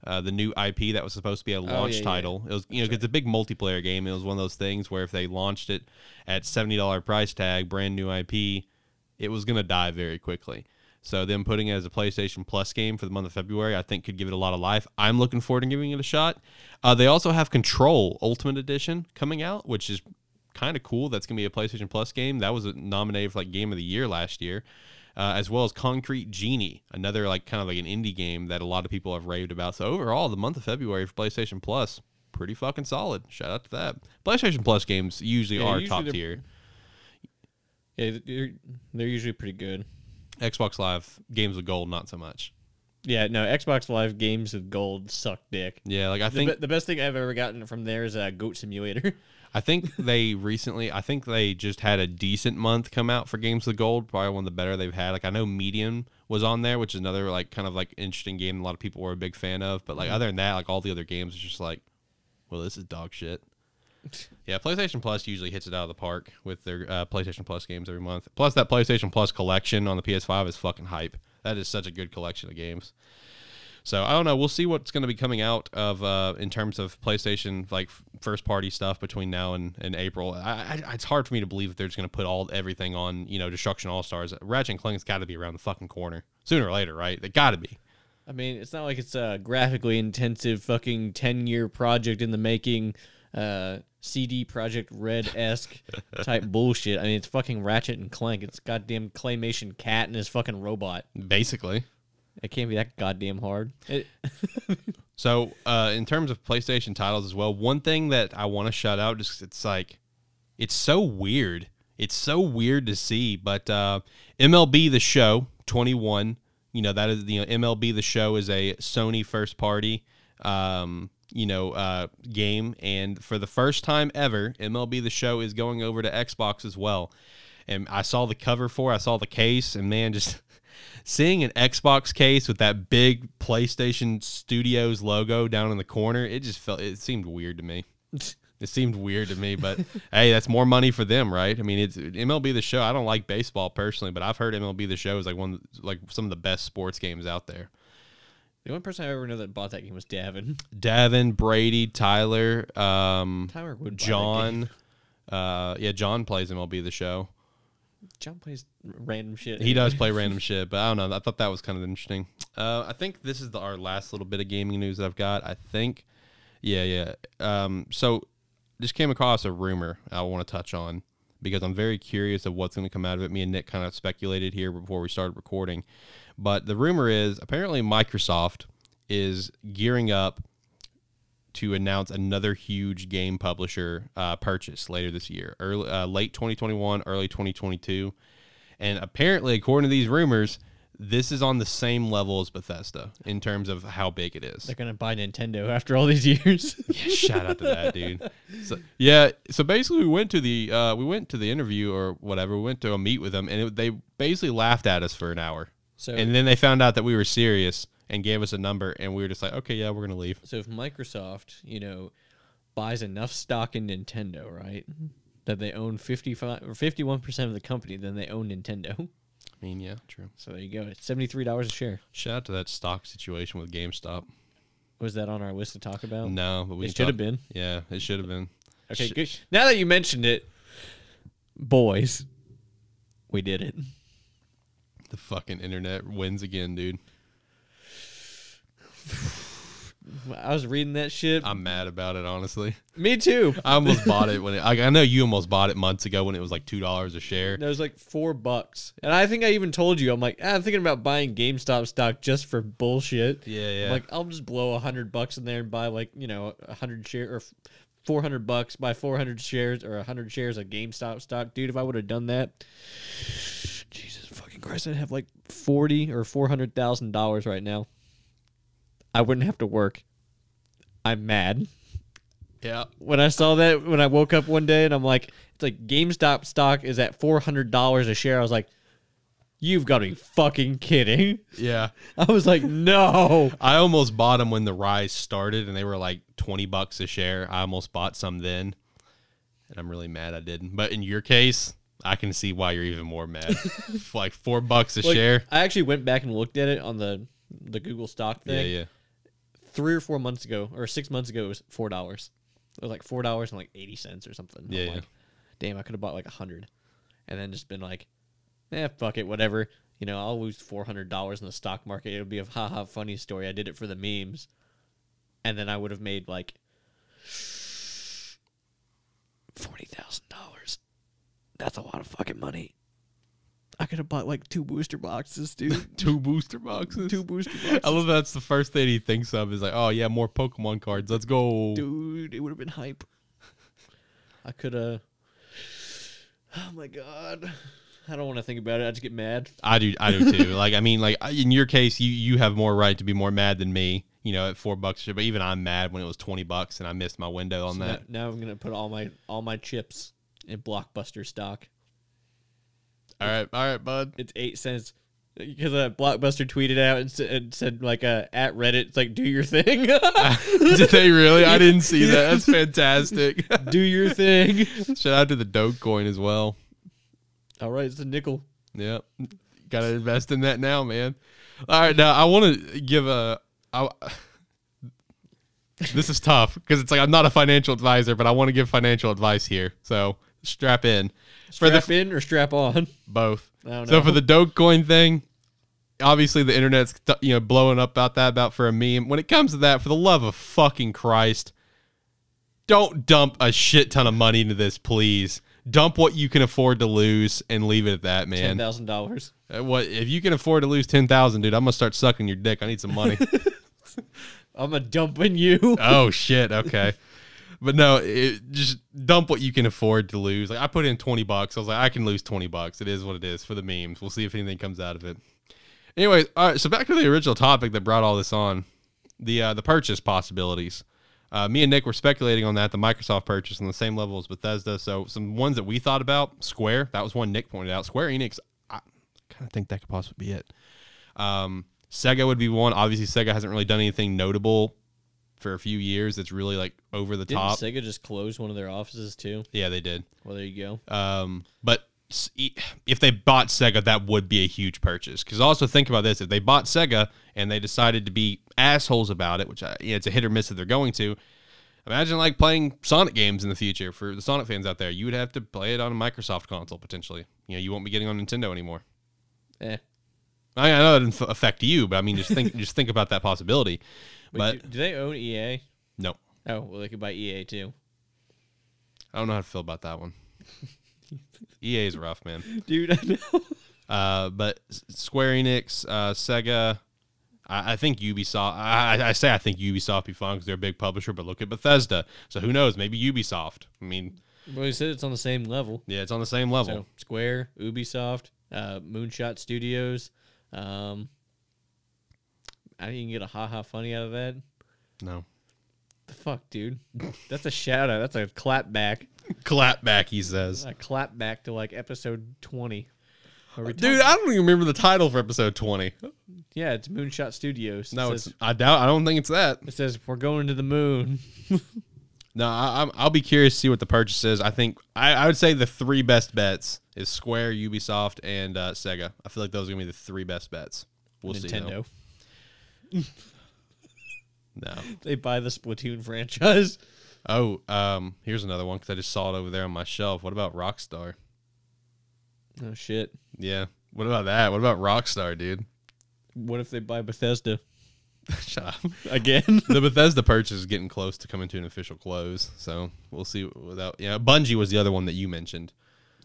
Uh, the new IP that was supposed to be a launch yeah, yeah. title. It was, you know, 'cause it's a big multiplayer game. It was one of those things where if they launched it at seventy dollar price tag, brand new IP, it was gonna die very quickly. So them putting it as a PlayStation Plus game for the month of February, I think could give it a lot of life. I'm looking forward to giving it a shot. Uh, they also have Control Ultimate Edition coming out, which is kind of cool. That's gonna be a PlayStation Plus game. That was a nominated for like Game of the Year last year. Uh, as well as Concrete Genie, another like kind of like an indie game that a lot of people have raved about. So overall, the month of February for PlayStation Plus, pretty fucking solid. Shout out to that. PlayStation Plus games usually Yeah, are usually top tier. yeah, they're, they're usually pretty good. Xbox Live games with gold, not so much. Yeah, no, Xbox Live games with gold suck dick. Yeah, like I think be- the best thing I've ever gotten from there is a Goat Simulator. I think they recently, I think they just had a decent month come out for games with gold. Probably one of the better they've had. Like I know Medium was on there, which is another like kind of like interesting game. A lot of people were a big fan of. But like other than that, like all the other games, it's just like, well, this is dog shit. Yeah, PlayStation Plus usually hits it out of the park with their uh, PlayStation Plus games every month. Plus, that PlayStation Plus collection on the PS5 is fucking hype. That is such a good collection of games. So I don't know. We'll see what's going to be coming out of uh, in terms of PlayStation like first party stuff between now and, and April. I, I, it's hard for me to believe that they're just going to put all everything on you know Destruction All Stars. Ratchet and Clank's got to be around the fucking corner sooner or later, right? They got to be. I mean, it's not like it's a graphically intensive fucking 10 year project in the making, uh, CD Projekt Red esque type bullshit. I mean, it's fucking Ratchet and Clank. It's goddamn claymation cat and his fucking robot. Basically. It can't be that goddamn hard. It, So, uh, in terms of PlayStation titles as well, one thing that I want to shout out, just it's like, it's so weird. It's so weird to see, but uh, MLB The Show 21, you know, that is, you know, MLB The Show is a Sony first party, um, you know, uh, game. And for the first time ever, MLB The Show is going over to Xbox as well. And I saw the cover for it, I saw the case, and man, just seeing an Xbox case with that big PlayStation Studios logo down in the corner, it just felt it seemed weird to me. It seemed weird to me, but hey, that's more money for them, right? I mean, it's MLB the Show. I don't like baseball personally, but I've heard MLB the Show is like one like some of the best sports games out there. the only person I ever know that bought that game was Davin. Davin, Brady, Tyler, um, Tyler would buy that game. John. Uh, yeah, John plays MLB the Show. John plays random shit. He does play random shit, but I don't know. I thought that was kind of interesting. Uh, I think this is the, our last little bit of gaming news that I've got. I think, yeah, yeah. Um, so just came across a rumor I want to touch on because I'm very curious of what's going to come out of it. Me and Nick kind of speculated here before we started recording, but the rumor is apparently Microsoft is gearing up to announce another huge game publisher uh, purchase later this year, early, uh, late 2021, early 2022. And apparently, according to these rumors, this is on the same level as Bethesda in terms of how big it is. They're gonna buy Nintendo after all these years. Yeah, shout out to that dude. So, yeah, so basically we went to the uh, we went to the interview or whatever. We went to a meet with them, and it, they basically laughed at us for an hour. So And then they found out that we were serious and gave us a number, and we were just like, okay, yeah, we're gonna leave. So if Microsoft, you know, buys enough stock in Nintendo, right, that they own 55 or 51% of the company, then they own Nintendo. I mean, yeah, true. So there you go. It's $73 a share. Shout out to that stock situation with GameStop. Was that on our list to talk about? No, but we should have been. Yeah, it should have been. Okay, Sh- good. Now that you mentioned it, boys, we did it. The fucking internet wins again, dude. I was reading that shit. I'm mad about it, honestly. Me too. I almost bought it when it. I, I know you almost bought it months ago when it was like two dollars a share. That was like four bucks. And I think I even told you, I'm like, ah, I'm thinking about buying GameStop stock just for bullshit. Yeah, yeah. I'm like, I'll just blow a hundred bucks in there and buy like, you know, a hundred share or four hundred bucks, buy four hundred shares or a hundred shares of GameStop stock. Dude, if I would have done that, Jesus Christ, I'd have like forty or four hundred thousand dollars right now. I wouldn't have to work. I'm mad. yeah. When I saw that when I woke up one day and I'm like, it's like GameStop stock is at four hundred dollars a share. I was like, You've got to be fucking kidding. Yeah. I was like, no. I almost bought them when the rise started and they were like 20 bucks a share. I almost bought some then. And I'm really mad I didn't. But in your case, I can see why you're even more mad. like 4 bucks a Like, share. I actually went back and looked at it on the the Google stock thing. yeah. yeah. Three or four months ago, or six months ago, it was four dollars. It was like four dollars and like eighty cents or something. I'm Yeah, yeah. like, damn, I could have bought like a hundred, and then just been like, eh, fuck it, whatever. You know, I'll lose four hundred dollars in the stock market. It'll be a haha funny story. I did it for the memes, and then I would have made like forty thousand dollars. That's a lot of fucking money. I could have bought like two booster boxes, dude. Two booster boxes. two booster boxes. I love that's the first thing he thinks of is like, oh yeah, more Pokemon cards. Let's go. dude, it would have been hype. I could have. Oh my god, I don't want to think about it. I just get mad. I do, I do too. like, I mean, like in your case, you you have more right to be more mad than me. You know, at four bucks, but even I'm mad when it was twenty bucks and I missed my window on So that. now, now I'm gonna put all my all my chips in Blockbuster stock. All right, all right, bud. It's eight cents because uh, Blockbuster tweeted out and, sa- and said like uh, at Reddit, it's like do your thing, Did they really? I didn't see that. That's fantastic. do your thing. Shout out to the Dogecoin as well. all right, it's a nickel. Yep. Got to invest in that now, man. All right, now I want to give a. I, this is tough because it's like I'm not a financial advisor, but I want to give financial advice here. So strap in for the Strap in or strap on? both. So for the Dogecoin thing, obviously the internet's you know blowing up about that about for a meme. When it comes to that, for the love of fucking Christ, don't dump a shit ton of money into this, please. Dump what you can afford to lose and leave it at that, man. thousand dollars. Uh, What if you can afford to lose ten thousand, dude? I'm gonna start sucking your dick. I need some money. I'm a dumping you. oh shit, okay. But no, it, just dump what you can afford to lose. Like I put in twenty bucks. I was like, I can lose twenty bucks. It is what it is for the memes. We'll see if anything comes out of it. Anyway, all right. So back to the original topic that brought all this on, the uh, the purchase possibilities. Uh, me and Nick were speculating on that, the Microsoft purchase on the same level as Bethesda. So some ones that we thought about, Square, that was one Nick pointed out. Square Enix, I kind of think that could possibly be it. Um, Sega would be one. Obviously, Sega hasn't really done anything notable for a few years. That's really like over the Didn't top. Sega just closed one of their offices too? yeah, they did. Well, there you go. Um, but if they bought Sega, that would be a huge purchase. Because also think about this: if they bought Sega and they decided to be assholes about it, which I, yeah, it's a hit or miss that they're going to. Imagine like playing Sonic games in the future for the Sonic fans out there. You would have to play it on a Microsoft console potentially. You know, you won't be getting on Nintendo anymore. Eh. I, I know it doesn't affect you, but I mean, just think, just think about that possibility. But do, do they own EA? no, Oh, well, they could buy EA too. I don't know how to feel about that one. EA is rough, man. Dude, I know. Uh, but Square Enix, uh, Sega, I, I think Ubisoft. I, I- say I think Ubisoft be fun because they're a big publisher. But look at Bethesda. So who knows? Maybe Ubisoft. I mean, Well, you said it's on the same level. yeah, it's on the same level. So Square, Ubisoft, uh, Moonshot Studios. Um, I think you can get a ha ha funny out of that. no, The fuck, dude? That's a shout out. That's a clap back. clap back. He says, A clap back to like episode twenty. Where dude, talk- I don't even remember the title for episode twenty. yeah, it's Moonshot Studios. It No, says, it's. I doubt. I don't think it's that. it says we're going to the moon. No, I, I'm, I'll be curious to see what the purchase is. I think I, I would say the three best bets is Square, Ubisoft, and uh, Sega. I feel like those are gonna be the three best bets. We'll see. Nintendo. No. They buy the Splatoon franchise. Oh, um, here's another one because I just saw it over there on my shelf. What about Rockstar? Oh shit! Yeah. What about that? What about Rockstar, dude? What if they buy Bethesda Shut up. again? the Bethesda purchase is getting close to coming to an official close, so we'll see. Without yeah, Bungie was the other one that you mentioned.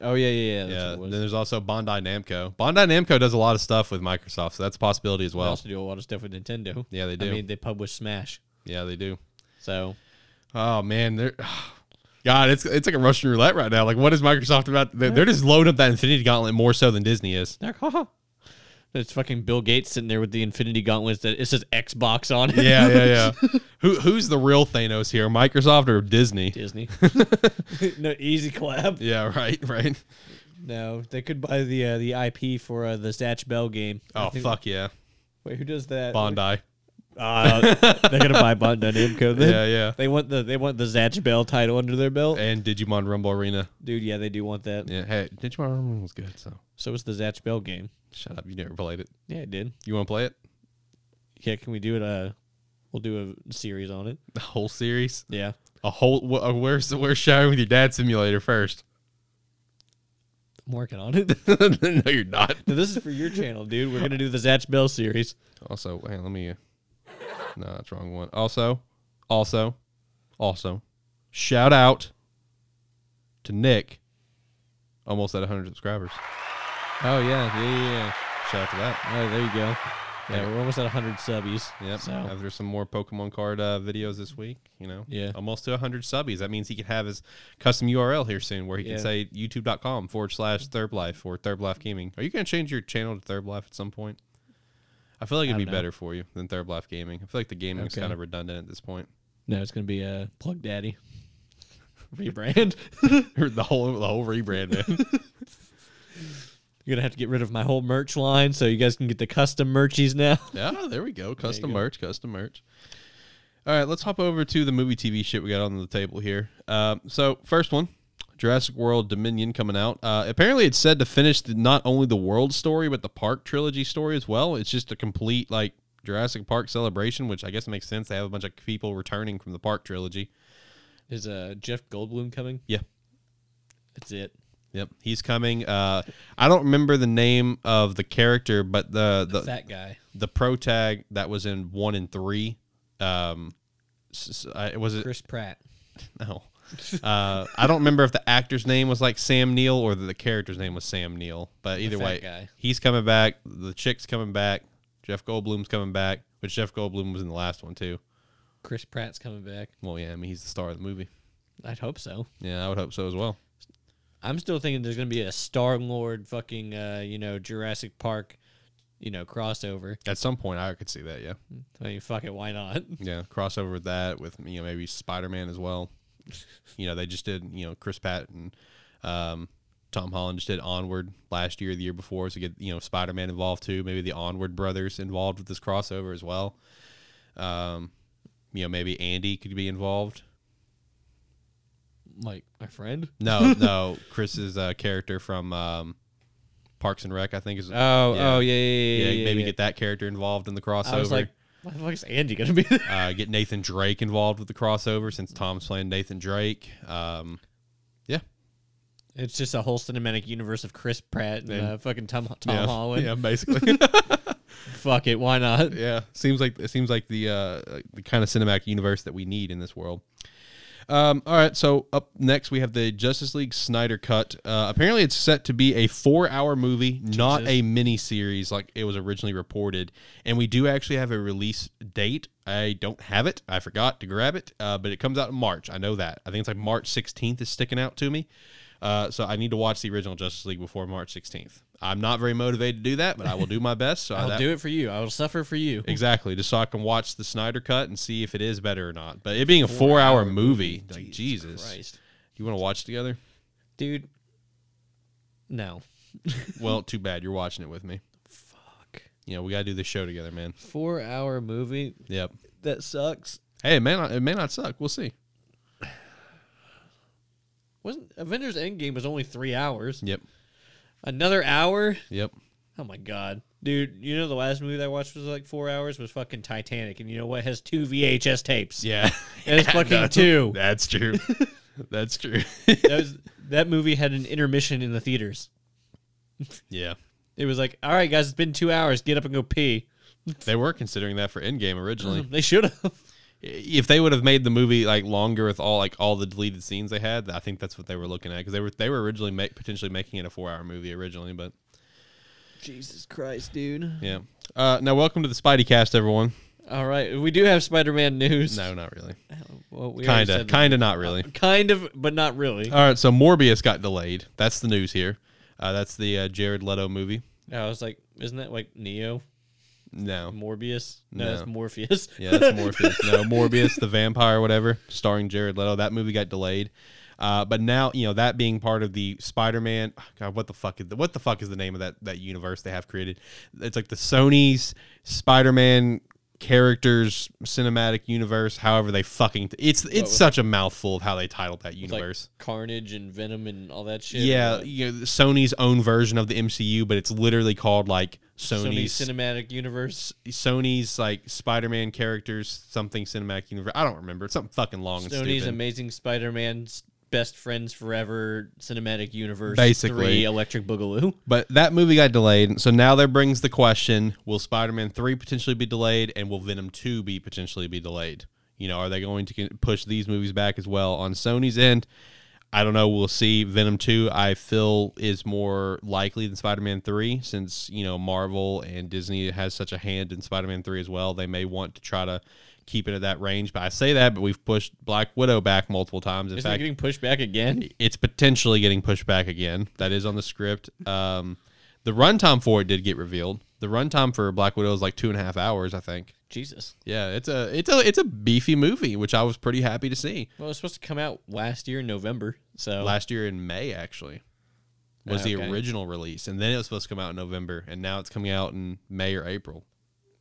Oh yeah, yeah, yeah. Yeah. what it was. Then there's also Bandai Namco. Bandai Namco does a lot of stuff with Microsoft, so that's a possibility as They well. also do a lot of stuff with Nintendo. Yeah, they do. I mean, they publish Smash, yeah, they do. so Oh man, they're. God, it's it's like a Russian roulette right now. Like, what is Microsoft about? They're, they're just loading up that Infinity Gauntlet more so than Disney is. they're haha. It's fucking Bill Gates sitting there with the Infinity Gauntlets that it says Xbox on it. Yeah, yeah, yeah. Who who's the real Thanos here? Microsoft or Disney? Disney. no easy clap. Yeah, right, right. No, they could buy the uh, the IP for uh, the Zatch Bell game. Oh think- fuck yeah, Wait, who does that? Bandai. Uh, they're gonna buy Bandai Namco. Then. Yeah, yeah. They want the they want the Zatch Bell title under their belt, And Digimon Rumble Arena. dude. Yeah, they do want that. Yeah, hey, Digimon Rumble was good. So So is the Zatch Bell game. Shut up. You never played it. Yeah, I did. You want to play it? Yeah, can we do it? Uh, we'll do a series on it. The whole series. Yeah. A whole. wh- uh, Where's where's sharing with your dad simulator first? I'm working on it. no, you're not. No, this is for your channel, dude. We're gonna do the Zatch Bell series. Also, wait, let me. uh, No, that's wrong one. Also, also, also, shout out to Nick. Almost at 100 subscribers. Oh yeah, yeah, yeah. yeah. Shout out to that. Oh, there you go. Yeah, we're almost at 100 subbies. Yep. So After some more Pokemon card uh, videos this week, you know, Yeah. almost to 100 subbies. That means he can have his custom URL here soon, where he Yeah. can say YouTube.com forward slash Third Life or Third Life Gaming. Are you going to change your channel to Third Life at some point? I feel like it'd I be don't know. better for you than Third Life Gaming. I feel like the gaming is Okay. kind of redundant at this point. no, it's gonna be a uh, Plug Daddy rebrand. the whole the whole rebrand, man. You're gonna have to get rid of my whole merch line, so you guys can get the custom merchies now. Yeah, there we go. Custom go. merch, custom merch. All right, let's hop over to the movie TV shit we got on the table here. Um, so first one, Jurassic World Dominion coming out. Uh, apparently, it's said to finish the, not only the world story but the park trilogy story as well. It's just a complete like Jurassic Park Celebration, which I guess makes sense. They have a bunch of people returning from the Park trilogy. Is uh Jeff Goldblum coming? Yeah. That's it. Yep, he's coming. Uh, I don't remember the name of the character, but the The the fat guy. the pro tag that was in one and three. Um, s- s- I- was it Chris Pratt. no? Uh, I don't remember if the actor's name was like Sam Neill or the, the character's name was Sam Neill. But either way, guy. he's coming back. The chick's coming back. Jeff Goldblum's coming back, which Jeff Goldblum was in the last one too. Chris Pratt's coming back. Well, yeah, I mean he's the star of the movie. I'd hope so. Yeah, I would hope so as well. I'm still thinking there's gonna be a Star Lord fucking uh, you know, Jurassic Park, you know, crossover. At some point, I could see that. Yeah, I mean fuck it, why not? yeah, crossover with that with you know maybe Spider Man as well. you know, they just did you know Chris Pratt and um, Tom Holland just did Onward last year, the year before, so get you know Spider Man involved too. Maybe the Onward brothers involved with this crossover as well. Um, you know, maybe Andy could be involved. Like my friend? No, no, Chris's uh, character from um, Parks and Rec, I think is. Oh, Yeah. oh yeah, yeah, yeah. yeah, yeah, maybe get that character involved in the crossover. I was like, what the fuck is Andy gonna be? there? uh, get Nathan Drake involved with the crossover since Tom's playing Nathan Drake. Um, yeah, it's just a whole cinematic universe of Chris Pratt and And- uh, fucking Tom Tom yeah, Holland. yeah, basically. Fuck it, why not? yeah, seems like it seems like the uh, the kind of cinematic universe that we need in this world. Um, all right, so up next we have the Justice League Snyder Cut. Uh, apparently, it's set to be a four-hour movie, not a mini series like it was originally reported. And we do actually have a release date. I don't have it. I forgot to grab it, uh, but it comes out in March. I know that. I think it's like March 16th is sticking out to me. Uh, so I need to watch the original Justice League before March 16th. I'm not very motivated to do that, but I will do my best. So I'll that- do it for you. I will suffer for you. Exactly, just so I can watch the Snyder cut and see if it is better or not. But it being a four-hour movie, like Jesus, Christ. you want to watch together? Dude. No. Well, too bad you're watching it with me. Fuck. You know, we gotta do this show together, man. Four hour movie Yep. that sucks. Hey, it may not, it may not suck. We'll see. Wasn't Avengers Endgame was only three hours. Yep. Another hour? Yep. Oh my god. Dude, you know the last movie that I watched was like four hours was fucking Titanic, and you know what? It has two VHS tapes. Yeah. And It is fucking two. That's true. That's true. That was that movie had an intermission in the theaters. yeah. It was like, all right, guys, it's been two hours. Get up and go pee. They were considering that for Endgame originally. They should have. If they would have made the movie like longer with all like all the deleted scenes they had, I think that's what they were looking at because they were they were originally make, potentially making it a four hour movie originally, but Jesus Christ, dude. yeah. Uh, now welcome to the Spidey Cast, everyone. All right, we do have Spider-Man news. No, not really. Well, we Kinda, kinda, not really. Kind of, but not really. All right, so Morbius got delayed. That's the news here. Uh, that's the uh, Jared Leto movie. I was like, isn't that like Neo, No, Morbius? No, No. it's Morpheus. yeah, that's Morpheus. no, Morbius, the vampire, whatever, starring Jared Leto. That movie got delayed. Uh, but now, you know, that being part of the Spider-Man, God, what the fuck is the, what the fuck is the name of that that universe they have created? It's like the Sony's Spider-Man characters cinematic universe. However, they fucking it's it's with- such a mouthful of how they titled that universe. like Carnage and Venom and all that shit. yeah, you know, Sony's own version of the MCU, but it's literally called like Sony Sony's Cinematic Universe. Sony's like Spider-Man characters, something cinematic universe. I don't remember. It's something fucking long and Sony's. Amazing Spider-Man's Best Friends Forever Cinematic Universe. Basically. 3 Electric Boogaloo. But that movie got delayed, so now there brings the question: Will Spider-Man three potentially be delayed, and will Venom two be potentially be delayed? You know, are they going to push these movies back as well? On Sony's end, I don't know. We'll see. Venom two, I feel, is more likely than Spider-Man three, since you know Marvel and Disney has such a hand in Spider-Man three as well. They may want to try to keep it at that range. But I say that, but we've pushed Black Widow back multiple times. In Isn't it fact, getting pushed back again? it's potentially getting pushed back again. That is on the script. Um, the runtime for it did get revealed. The runtime for Black Widow is like two and a half hours, I think. Jesus. Yeah, it's a it's a it's a beefy movie, which I was pretty happy to see. Well, it was supposed to come out last year in November. So Last year in May, actually, was Ah, the original release, and then it was supposed to come out in November, and now it's coming out in May or April.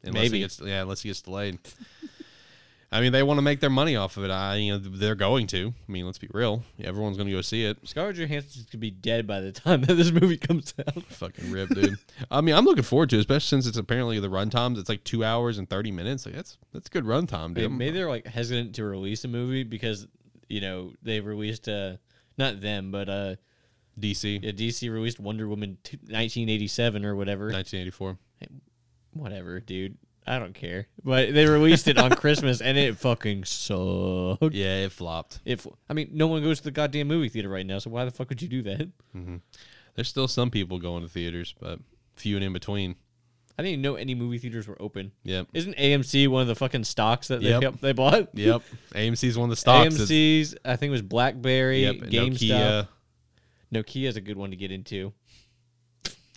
Unless Maybe. it gets, yeah, unless it gets delayed. I mean, they want to make their money off of it. I, you know, they're going to. I mean, let's be real. Everyone's going to go see it. Scarlett Johansson's gonna be dead by the time that this movie comes out. Fucking rip, dude. I mean, I'm looking forward to it, especially since it's apparently the run times. It's like two hours and thirty minutes. Like that's that's good run time, dude. Maybe they're like hesitant to release a movie because you know they've released uh not them but uh DC, yeah, DC released Wonder Woman t- 1987 or whatever. 1984. Whatever, dude. I don't care. But they released it on Christmas and it fucking sucked. Yeah, it flopped. If I mean, no one goes to the goddamn movie theater right now, so why the fuck would you do that? Mm-hmm. There's still some people going to theaters, but few and in between. I didn't even know any movie theaters were open. Yep. Isn't AMC one of the fucking stocks that they Yep. they bought? Yep. AMC's one of the stocks. AMC's, I think it was BlackBerry, Yep. GameStop. Nokia. Nokia's a good one to get into.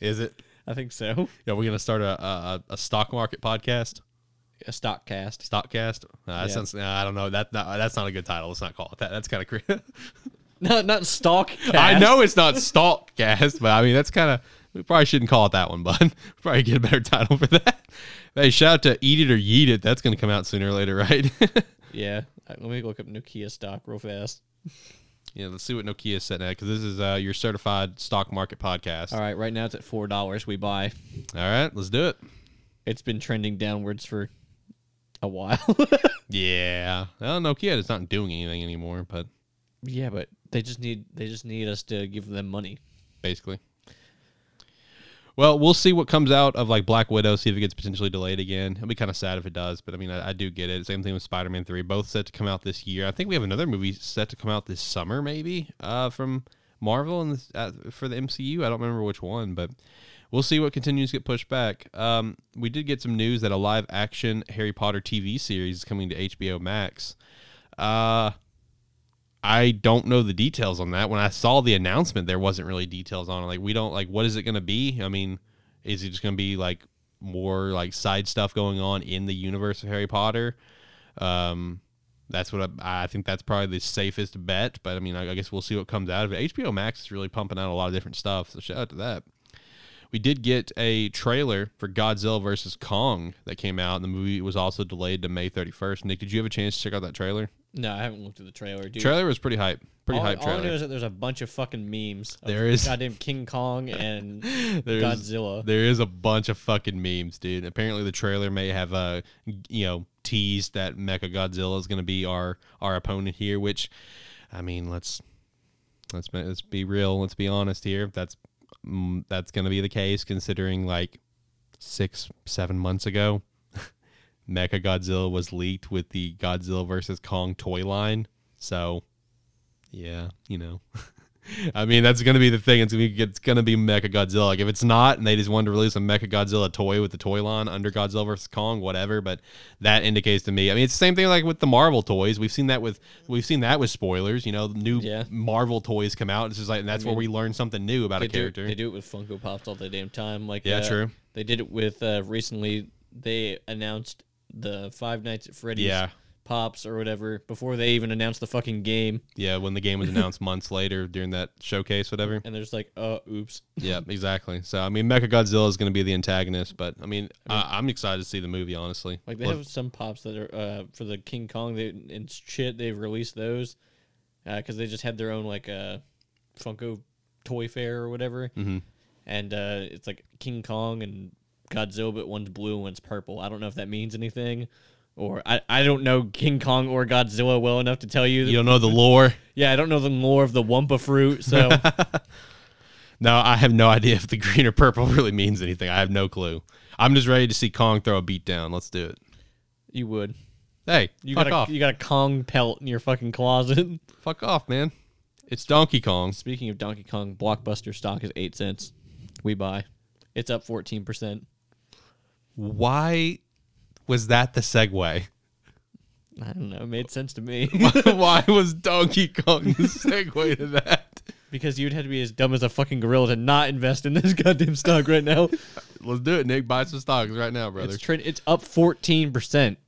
Is it? I think so. Yeah, we're gonna start a a, a stock market podcast. A stock cast. Stockcast. Uh, that Yeah. sounds. nah, I don't know. That, that that's not a good title. Let's not call it that. That's kind of crazy. Not not stock cast. I know it's not Stalkcast, but I mean that's kind of. We probably shouldn't call it that one, bud. probably get a better title for that. Hey, shout out to Eat It or Yeet It. That's gonna come out sooner or later, right? Yeah. Uh, Let me look up Nokia stock real fast. Yeah. Let's see what Nokia is setting at because this is uh, your certified stock market podcast. All right, right now it's at four dollars. We buy. All right, let's do it. It's been trending downwards for a while. Yeah. Well, Nokia is not doing anything anymore, but yeah, but they just need they just need us to give them money. basically. Well, we'll see what comes out of like Black Widow. See if it gets potentially delayed again. It'll be kind of sad if it does, but I mean, I, I do get it. Same thing with Spider Man Three. Both set to come out this year. I think we have another movie set to come out this summer, maybe uh, from Marvel and uh, for the MCU. I don't remember which one, but we'll see what continues to get pushed back. Um, we did get some news that a live action Harry Potter TV series is coming to HBO Max. Uh, I don't know the details on that. When I saw the announcement, there wasn't really details on it. Like we don't like what is it going to be? I mean, is it just going to be like more like side stuff going on in the universe of Harry Potter? Um, that's what I, I think. That's probably the safest bet. But I mean, I, I guess we'll see what comes out of it. HBO Max is really pumping out a lot of different stuff. So shout out to that. We did get a trailer for Godzilla versus Kong that came out, and the movie was also delayed to May 31st. Nick, did you have a chance to check out that trailer? No, I haven't looked at the trailer, dude. Trailer was pretty hype. Pretty all, hype all I know trailer. is that there's a bunch of fucking memes. Of There is. goddamn King Kong and Godzilla. There is a bunch of fucking memes, dude. Apparently, the trailer may have uh, you know teased that Mecha Godzilla is going to be our our opponent here. Which, I mean, let's let's be- let's be real. Let's be honest here. That's mm, that's going to be the case, considering like six seven months ago, Mecha Godzilla was leaked with the Godzilla versus Kong toy line. So, yeah, you know. I mean, that's going to be the thing. It's going to be, it's going to be Mecha Godzilla. Like, if it's not, and they just wanted to release a Mecha Godzilla toy with the toy line under Godzilla vs Kong, whatever. But that indicates to me. I mean, it's the same thing like with the Marvel toys. We've seen that with we've seen that with spoilers. You know, new Yeah. Marvel toys come out. It's just like, and that's where we learn something new about a do, character. they do it with Funko Pops all the damn time. Like Yeah, uh, true. They did it with uh, recently. They announced the Five Nights at Freddy's Yeah. pops or whatever before they even announced the fucking game. Yeah, when the game was announced months later during that showcase, whatever. And there's like, oh, oops. yeah, exactly. So I mean, Mecha Godzilla is going to be the antagonist, but I mean, I I'm excited to see the movie. Honestly, Like they have some pops that are uh, for the King Kong they, and shit. They've released those because they just had their own like uh, Funko toy fair or whatever, Mhm. and uh, it's like King Kong and Godzilla, but one's blue and one's purple. I don't know if that means anything, or I, I don't know King Kong or Godzilla well enough to tell you. you don't know the lore. yeah, I don't know the lore of the Wumpa fruit, so No, I have no idea if the green or purple really means anything. I have no clue. I'm just ready to see Kong throw a beat down. Let's do it. you would. Hey, You got a off. you got a Kong pelt in your fucking closet. fuck off, man. It's Donkey Kong. Speaking of Donkey Kong, Blockbuster stock is eight cents. We buy. It's up fourteen percent. Why was that the segue? I don't know. It made sense to me Why was Donkey Kong the segue to that? because you'd have to be as dumb as a fucking gorilla to not invest in this goddamn stock right now. Let's do it, Nick. Buy some stocks right now, brother. It's trend. It's up fourteen percent.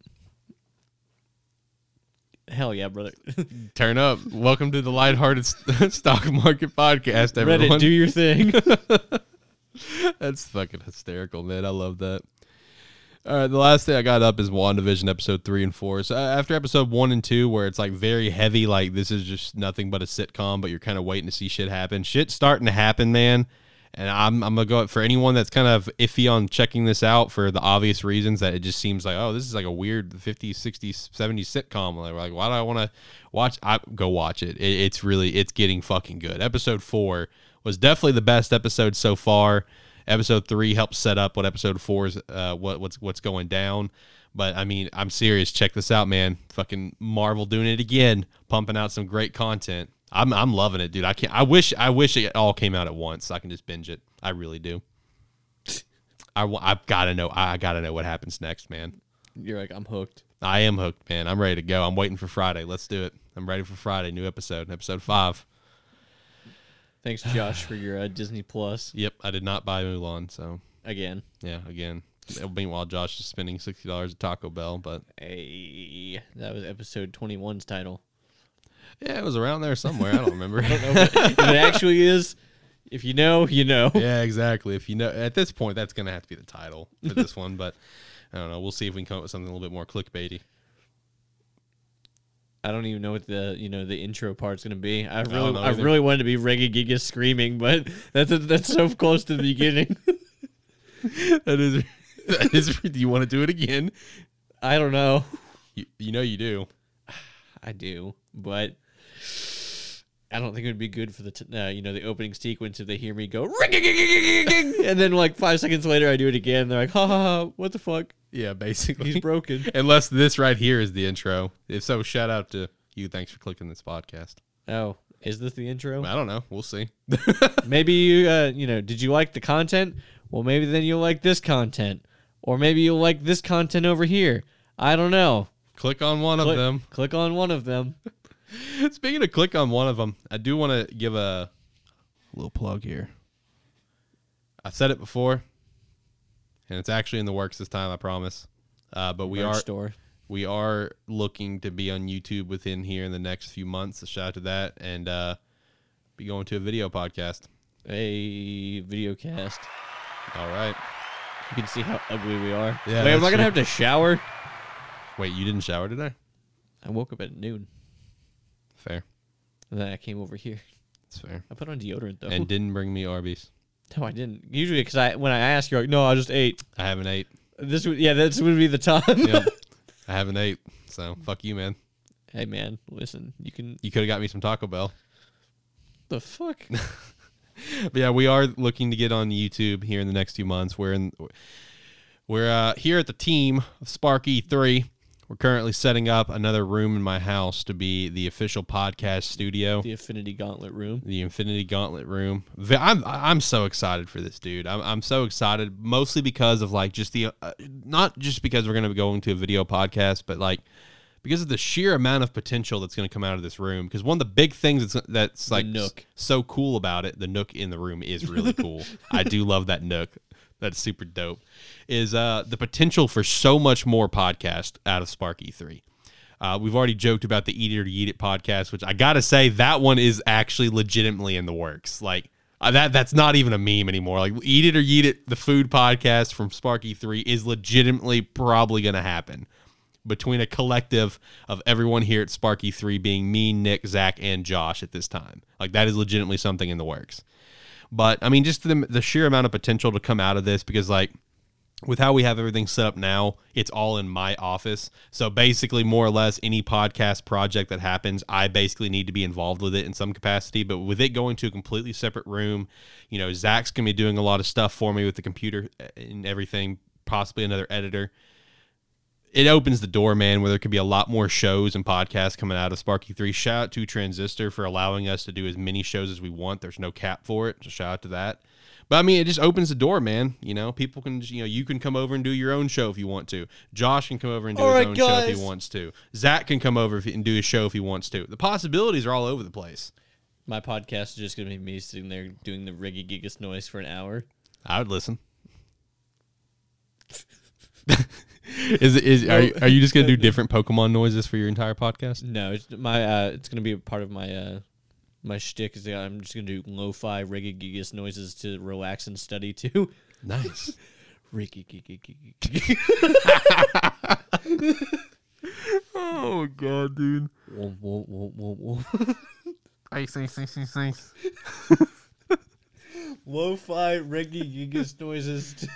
Hell yeah, brother! Turn up. Welcome to the lighthearted st- stock market podcast, everyone. Reddit, do your thing. That's fucking hysterical, man. I love that. All right, the last thing I got up is WandaVision episode three and four. So after episode one and two, where it's like very heavy, like this is just nothing but a sitcom, but you're kind of waiting to see shit happen. Shit's starting to happen, man. And I'm, I'm gonna go for anyone that's kind of iffy on checking this out for the obvious reasons that it just seems like oh this is like a weird 50s 60s 70s sitcom like, like why do I want to watch I go watch it. it it's really it's getting fucking good episode 4 was definitely the best episode so far episode 3 helps set up what episode 4 is uh what what's what's going down but I mean I'm serious check this out man fucking Marvel doing it again pumping out some great content I'm I'm loving it, dude. I can't. I wish I wish it all came out at once. So I can just binge it. I really do. I I gotta know. I gotta know what happens next, man. You're like, I'm hooked. I am hooked, man. I'm ready to go. I'm waiting for Friday. Let's do it. I'm ready for Friday. New episode, episode five. Thanks, Josh, for your uh, Disney Plus Yep, I did not buy Mulan, so again. yeah. Again, meanwhile, Josh is spending sixty dollars at Taco Bell, but Hey, that was episode 21's title. yeah, it was around there somewhere. I don't remember. if it actually is, if you know, you know. yeah, exactly. If you know, at this point, that's gonna have to be the title for this one. But I don't know. We'll see if we can come up with something a little bit more clickbaity. I don't even know what the you know the intro part's gonna be. I really know I really wanted to be Reggae Giga screaming, but that's that's so close to the beginning. that is. That is. Do you want to do it again? I don't know. You, you know you do. I do, but I don't think it would be good for the t- uh, you know the opening sequence if they hear me go and then like five seconds later I do it again. They're like, ha ha ha, what the fuck? Yeah, basically. He's broken. Unless this right here is the intro. If so, shout out to you. Thanks for clicking this podcast. Oh, is this the intro? I don't know. We'll see. maybe you uh, you know did you like the content well maybe then you'll like this content or maybe you'll like this content over here i don't know click on one click, of them. click on one of them Speaking of click on one of them, I do want to give a little plug here. I said it before, and it's actually in the works this time. I promise. Uh, but we Merch are store we are looking to be on YouTube within here in the next few months. So shout out to that, and uh, be going to a video podcast. a video cast All right. you can see how ugly we are Yeah, wait am i gonna have to shower Wait, you didn't shower today? i woke up at noon Fair. and then i came over here That's fair. i put on deodorant though And didn't bring me Arby's. No i didn't usually because i when i ask you're like no i just ate I haven't ate. this would yeah this would be the time Yep. I haven't ate. So fuck you, man. hey man listen you can You could have got me some Taco Bell. the fuck But yeah, we are looking to get on YouTube here in the next few months. We're in we're uh, here at the team of Spark E3. We're currently setting up another room in my house to be the official podcast studio. the Infinity gauntlet room the Infinity Gauntlet room. I'm I'm so excited for this, dude. I'm I'm so excited mostly because of like just the uh, not just because we're going to be going to a video podcast, but like because of the sheer amount of potential that's going to come out of this room. Because one of the big things that's that's like nook. so cool about it, the nook in the room is really cool. I do love that nook. That's super dope. Is uh the potential for so much more podcast out of Spark E3. Uh, we've already joked about the Eat It or Eat It podcast, which I gotta say that one is actually legitimately in the works. Like uh, that, that's not even a meme anymore. Like Eat It or Eat It, the food podcast from Sparky Three, is legitimately probably gonna happen between a collective of everyone here at Sparky Three, being me, Nick, Zach, and Josh at this time. Like that is legitimately something in the works. But I mean, just the the sheer amount of potential to come out of this, because like with how we have everything set up now, it's all in my office. So basically, more or less, any podcast project that happens, I basically need to be involved with it in some capacity. But with it going to a completely separate room, you know, Zach's gonna be doing a lot of stuff for me with the computer uh, and everything, possibly another editor. It opens the door, man, where there could be a lot more shows and podcasts coming out of Sparky 3. Shout out to Transistor for allowing us to do as many shows as we want. There's no cap for it. So shout out to that. But I mean, it just opens the door, man. You know, people can, you know, you can come over and do your own show if you want to. Josh can come over and do All his right, own show if he wants to. Zach can come over if, and do his show if he wants to. The possibilities are all over the place. My podcast is just gonna be me sitting there doing the Regigigas noise for an hour. I would listen. is is are you, are you just gonna do different Pokemon noises for your entire podcast? No, it's my uh, it's gonna be a part of my uh, my shtick. Is that I'm just gonna do lo-fi Regigigas noises to relax and study to. Nice. Ricky, Oh god, dude. Whoa, whoa, whoa, whoa, whoa. Ice, ice, ice, ice, ice. Lo-fi Regigigas noises to,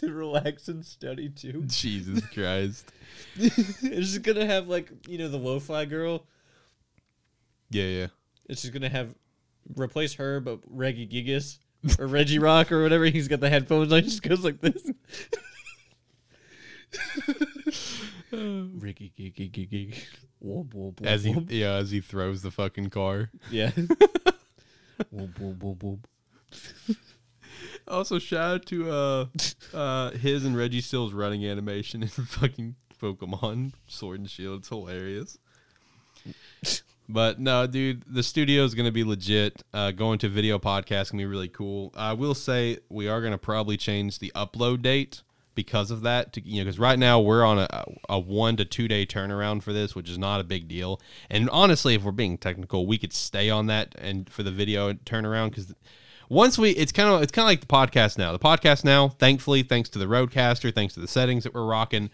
to relax and study too. Jesus Christ. it's just gonna have like you know the lo-fi girl. Yeah, yeah. It's just gonna have replace her, but Regigigas or Regirock or whatever. He's got the headphones on. He just goes like this. Ricky Gigi Gigi. Whoop, whoop, whoop, As he whoop. yeah, as he throws the fucking car. yeah. whoop, whoop, whoop, whoop. Also, shout out to uh, uh, his and Reggie Still's running animation in fucking Pokemon Sword and Shield. It's hilarious. But no, dude, the studio is gonna be legit. Uh, going to video podcast gonna be really cool. I will say we are gonna probably change the upload date because of that. To, you know, because right now we're on a, a one to two day turnaround for this, which is not a big deal. And honestly, if we're being technical, we could stay on that and for the video turnaround because once we it's kind of it's kind of like the podcast now. The podcast now thankfully thanks to the RODECaster thanks to the settings that we're rocking.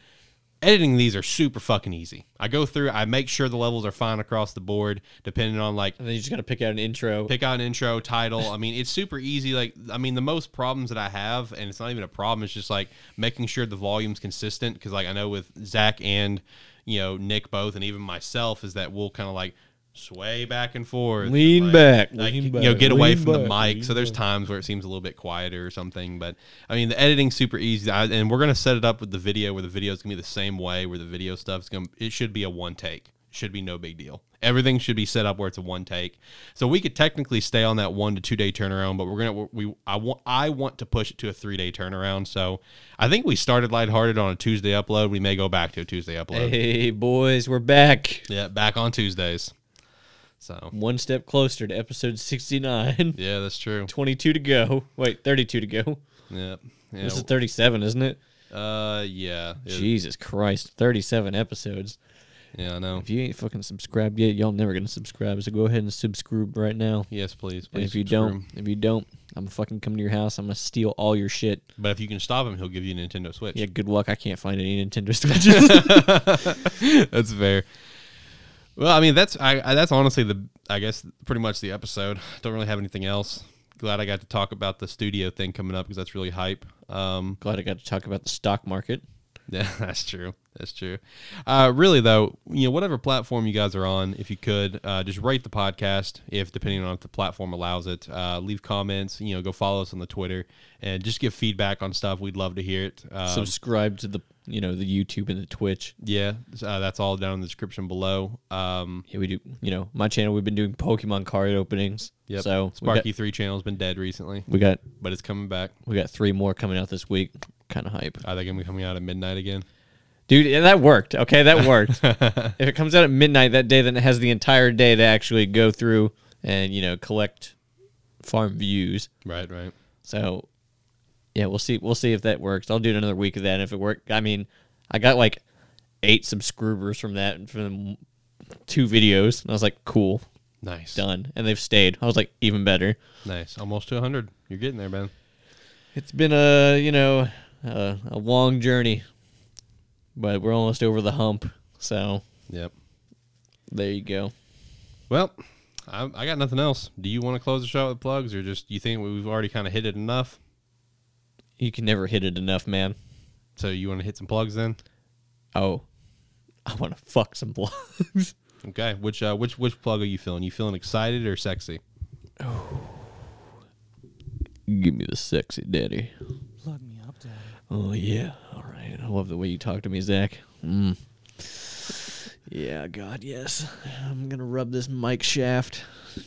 Editing these are super fucking easy. I go through i make sure the levels are fine across the board depending on like And then you just gotta pick out an intro. pick out an intro title. I mean it's super easy like i mean the most problems that i have and it's not even a problem it's just like making sure the volume's consistent because like i know with zach and you know nick both and even myself is that we'll kind of like sway back and forth Lean like- back, like, lean you know back, get away from the mic. so there's back. times where it seems a little bit quieter or something but i mean the editing's super easy. I, and we're gonna set it up with the video where the video is gonna be the same way where the video stuff's gonna it should be a one take. Should be no big deal. Everything should be set up where it's a one take. So we could technically stay on that one to two day turnaround but we're gonna we i want i want to push it to a three day turnaround. So i think we started lighthearted on a tuesday upload. We may go back to a tuesday upload. Hey boys, we're back. yeah back on tuesdays so One step closer to episode 69. yeah that's true 22 to go. Wait, 32 to go. yeah yeah This is 37, isn't it? uh yeah It- Jesus Christ, 37 episodes. yeah i know If you ain't fucking subscribed yet, y'all never gonna subscribe. So go ahead and subscribe right now. yes please And if you subscribe. don't, if you don't, I'm fucking come to your house. I'm gonna steal all your shit. but if you can stop him he'll give you a nintendo switch Yeah, good luck. I can't find any Nintendo Switches. that's fair. Well, I mean, that's I, I that's honestly the I guess pretty much the episode. Don't really have anything else. Glad I got to talk about the studio thing coming up because that's really hype. Um, Glad I got to talk about the stock market. yeah, that's true. That's true. Uh, really though, you know, whatever platform you guys are on, if you could, uh, just rate the podcast. If depending on if the platform allows it, uh, leave comments. You know, go follow us on the Twitter and just give feedback on stuff. We'd love to hear it. Um, Subscribe to the you know the YouTube and the Twitch. yeah, uh, that's all down in the description below. Um, Yeah, we do. You know, my channel. We've been doing Pokemon card openings. Yep. So we got, Sparky Three channel's been dead recently, we got but it's coming back. we got three more coming out this week. Kind of hype, Are they gonna be coming out at midnight again? dude. Yeah, that worked. Okay, that worked. if it comes out at midnight that day, then it has the entire day to actually go through and you know collect farm views. Right, right. So yeah, we'll see. We'll see if that works. I'll do another week of that. And if it worked, I mean, I got like eight subscribers from that from two videos, and I was like, cool, Nice, done. And they've stayed. I was like, even better. nice. Almost to hundred. You're getting there, man. It's been a you know a, a long journey, but we're almost over the hump. So Yep. there you go. Well, I, I got nothing else. Do you want to close the show with plugs, or just you think we've already kind of hit it enough? You can never hit it enough, man. So you want to hit some plugs then? Oh, I want to fuck some plugs. Okay. Which uh, which which plug are you feeling? You feeling excited or sexy? Oh, Give me the sexy daddy. Plug me up, Daddy. Oh yeah. All right. I love the way you talk to me, Zach. Mm. Yeah, God, yes. I'm gonna rub this mic shaft.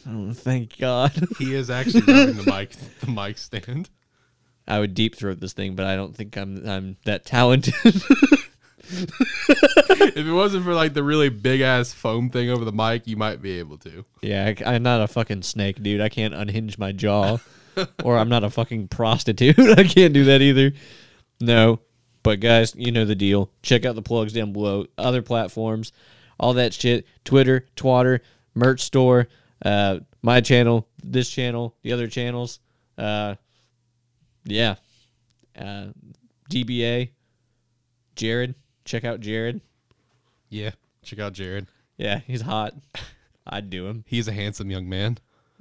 Oh, thank God. He is actually rubbing the mic the mic stand. I would deep throat this thing, but I don't think I'm I'm that talented. if it wasn't for like the really big ass foam thing over the mic, you might be able to. yeah, I, I'm not a fucking snake, dude. I can't unhinge my jaw, or I'm not a fucking prostitute. I can't do that either. No, but guys, you know the deal. Check out the plugs down below. Other platforms, all that shit. Twitter, Twatter, merch store, uh, my channel, this channel, the other channels. Uh, yeah, Uh, DBA, Jared. Check out Jared. Yeah. Check out Jared. Yeah, he's hot. I'd do him. He's a handsome young man.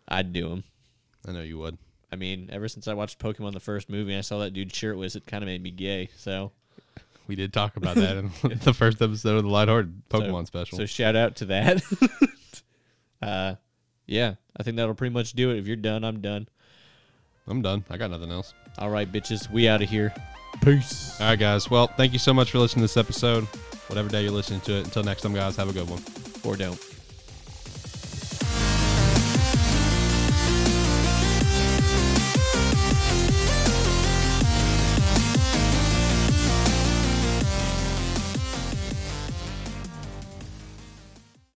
I'd do him. I know you would. I mean, ever since I watched Pokemon the first movie, I saw that dude shirtless. It kind of made me gay. So, We did talk about that in the first episode of the Lighthearted so- Pokemon special. So shout out to that. uh, yeah, I think that'll pretty much do it. If you're done, I'm done. I'm done. I got nothing else. All right, bitches, we out of here. Peace. All right, guys. Well, thank you so much for listening to this episode. Whatever day you're listening to it. Until next time, guys, have a good one. Or don't.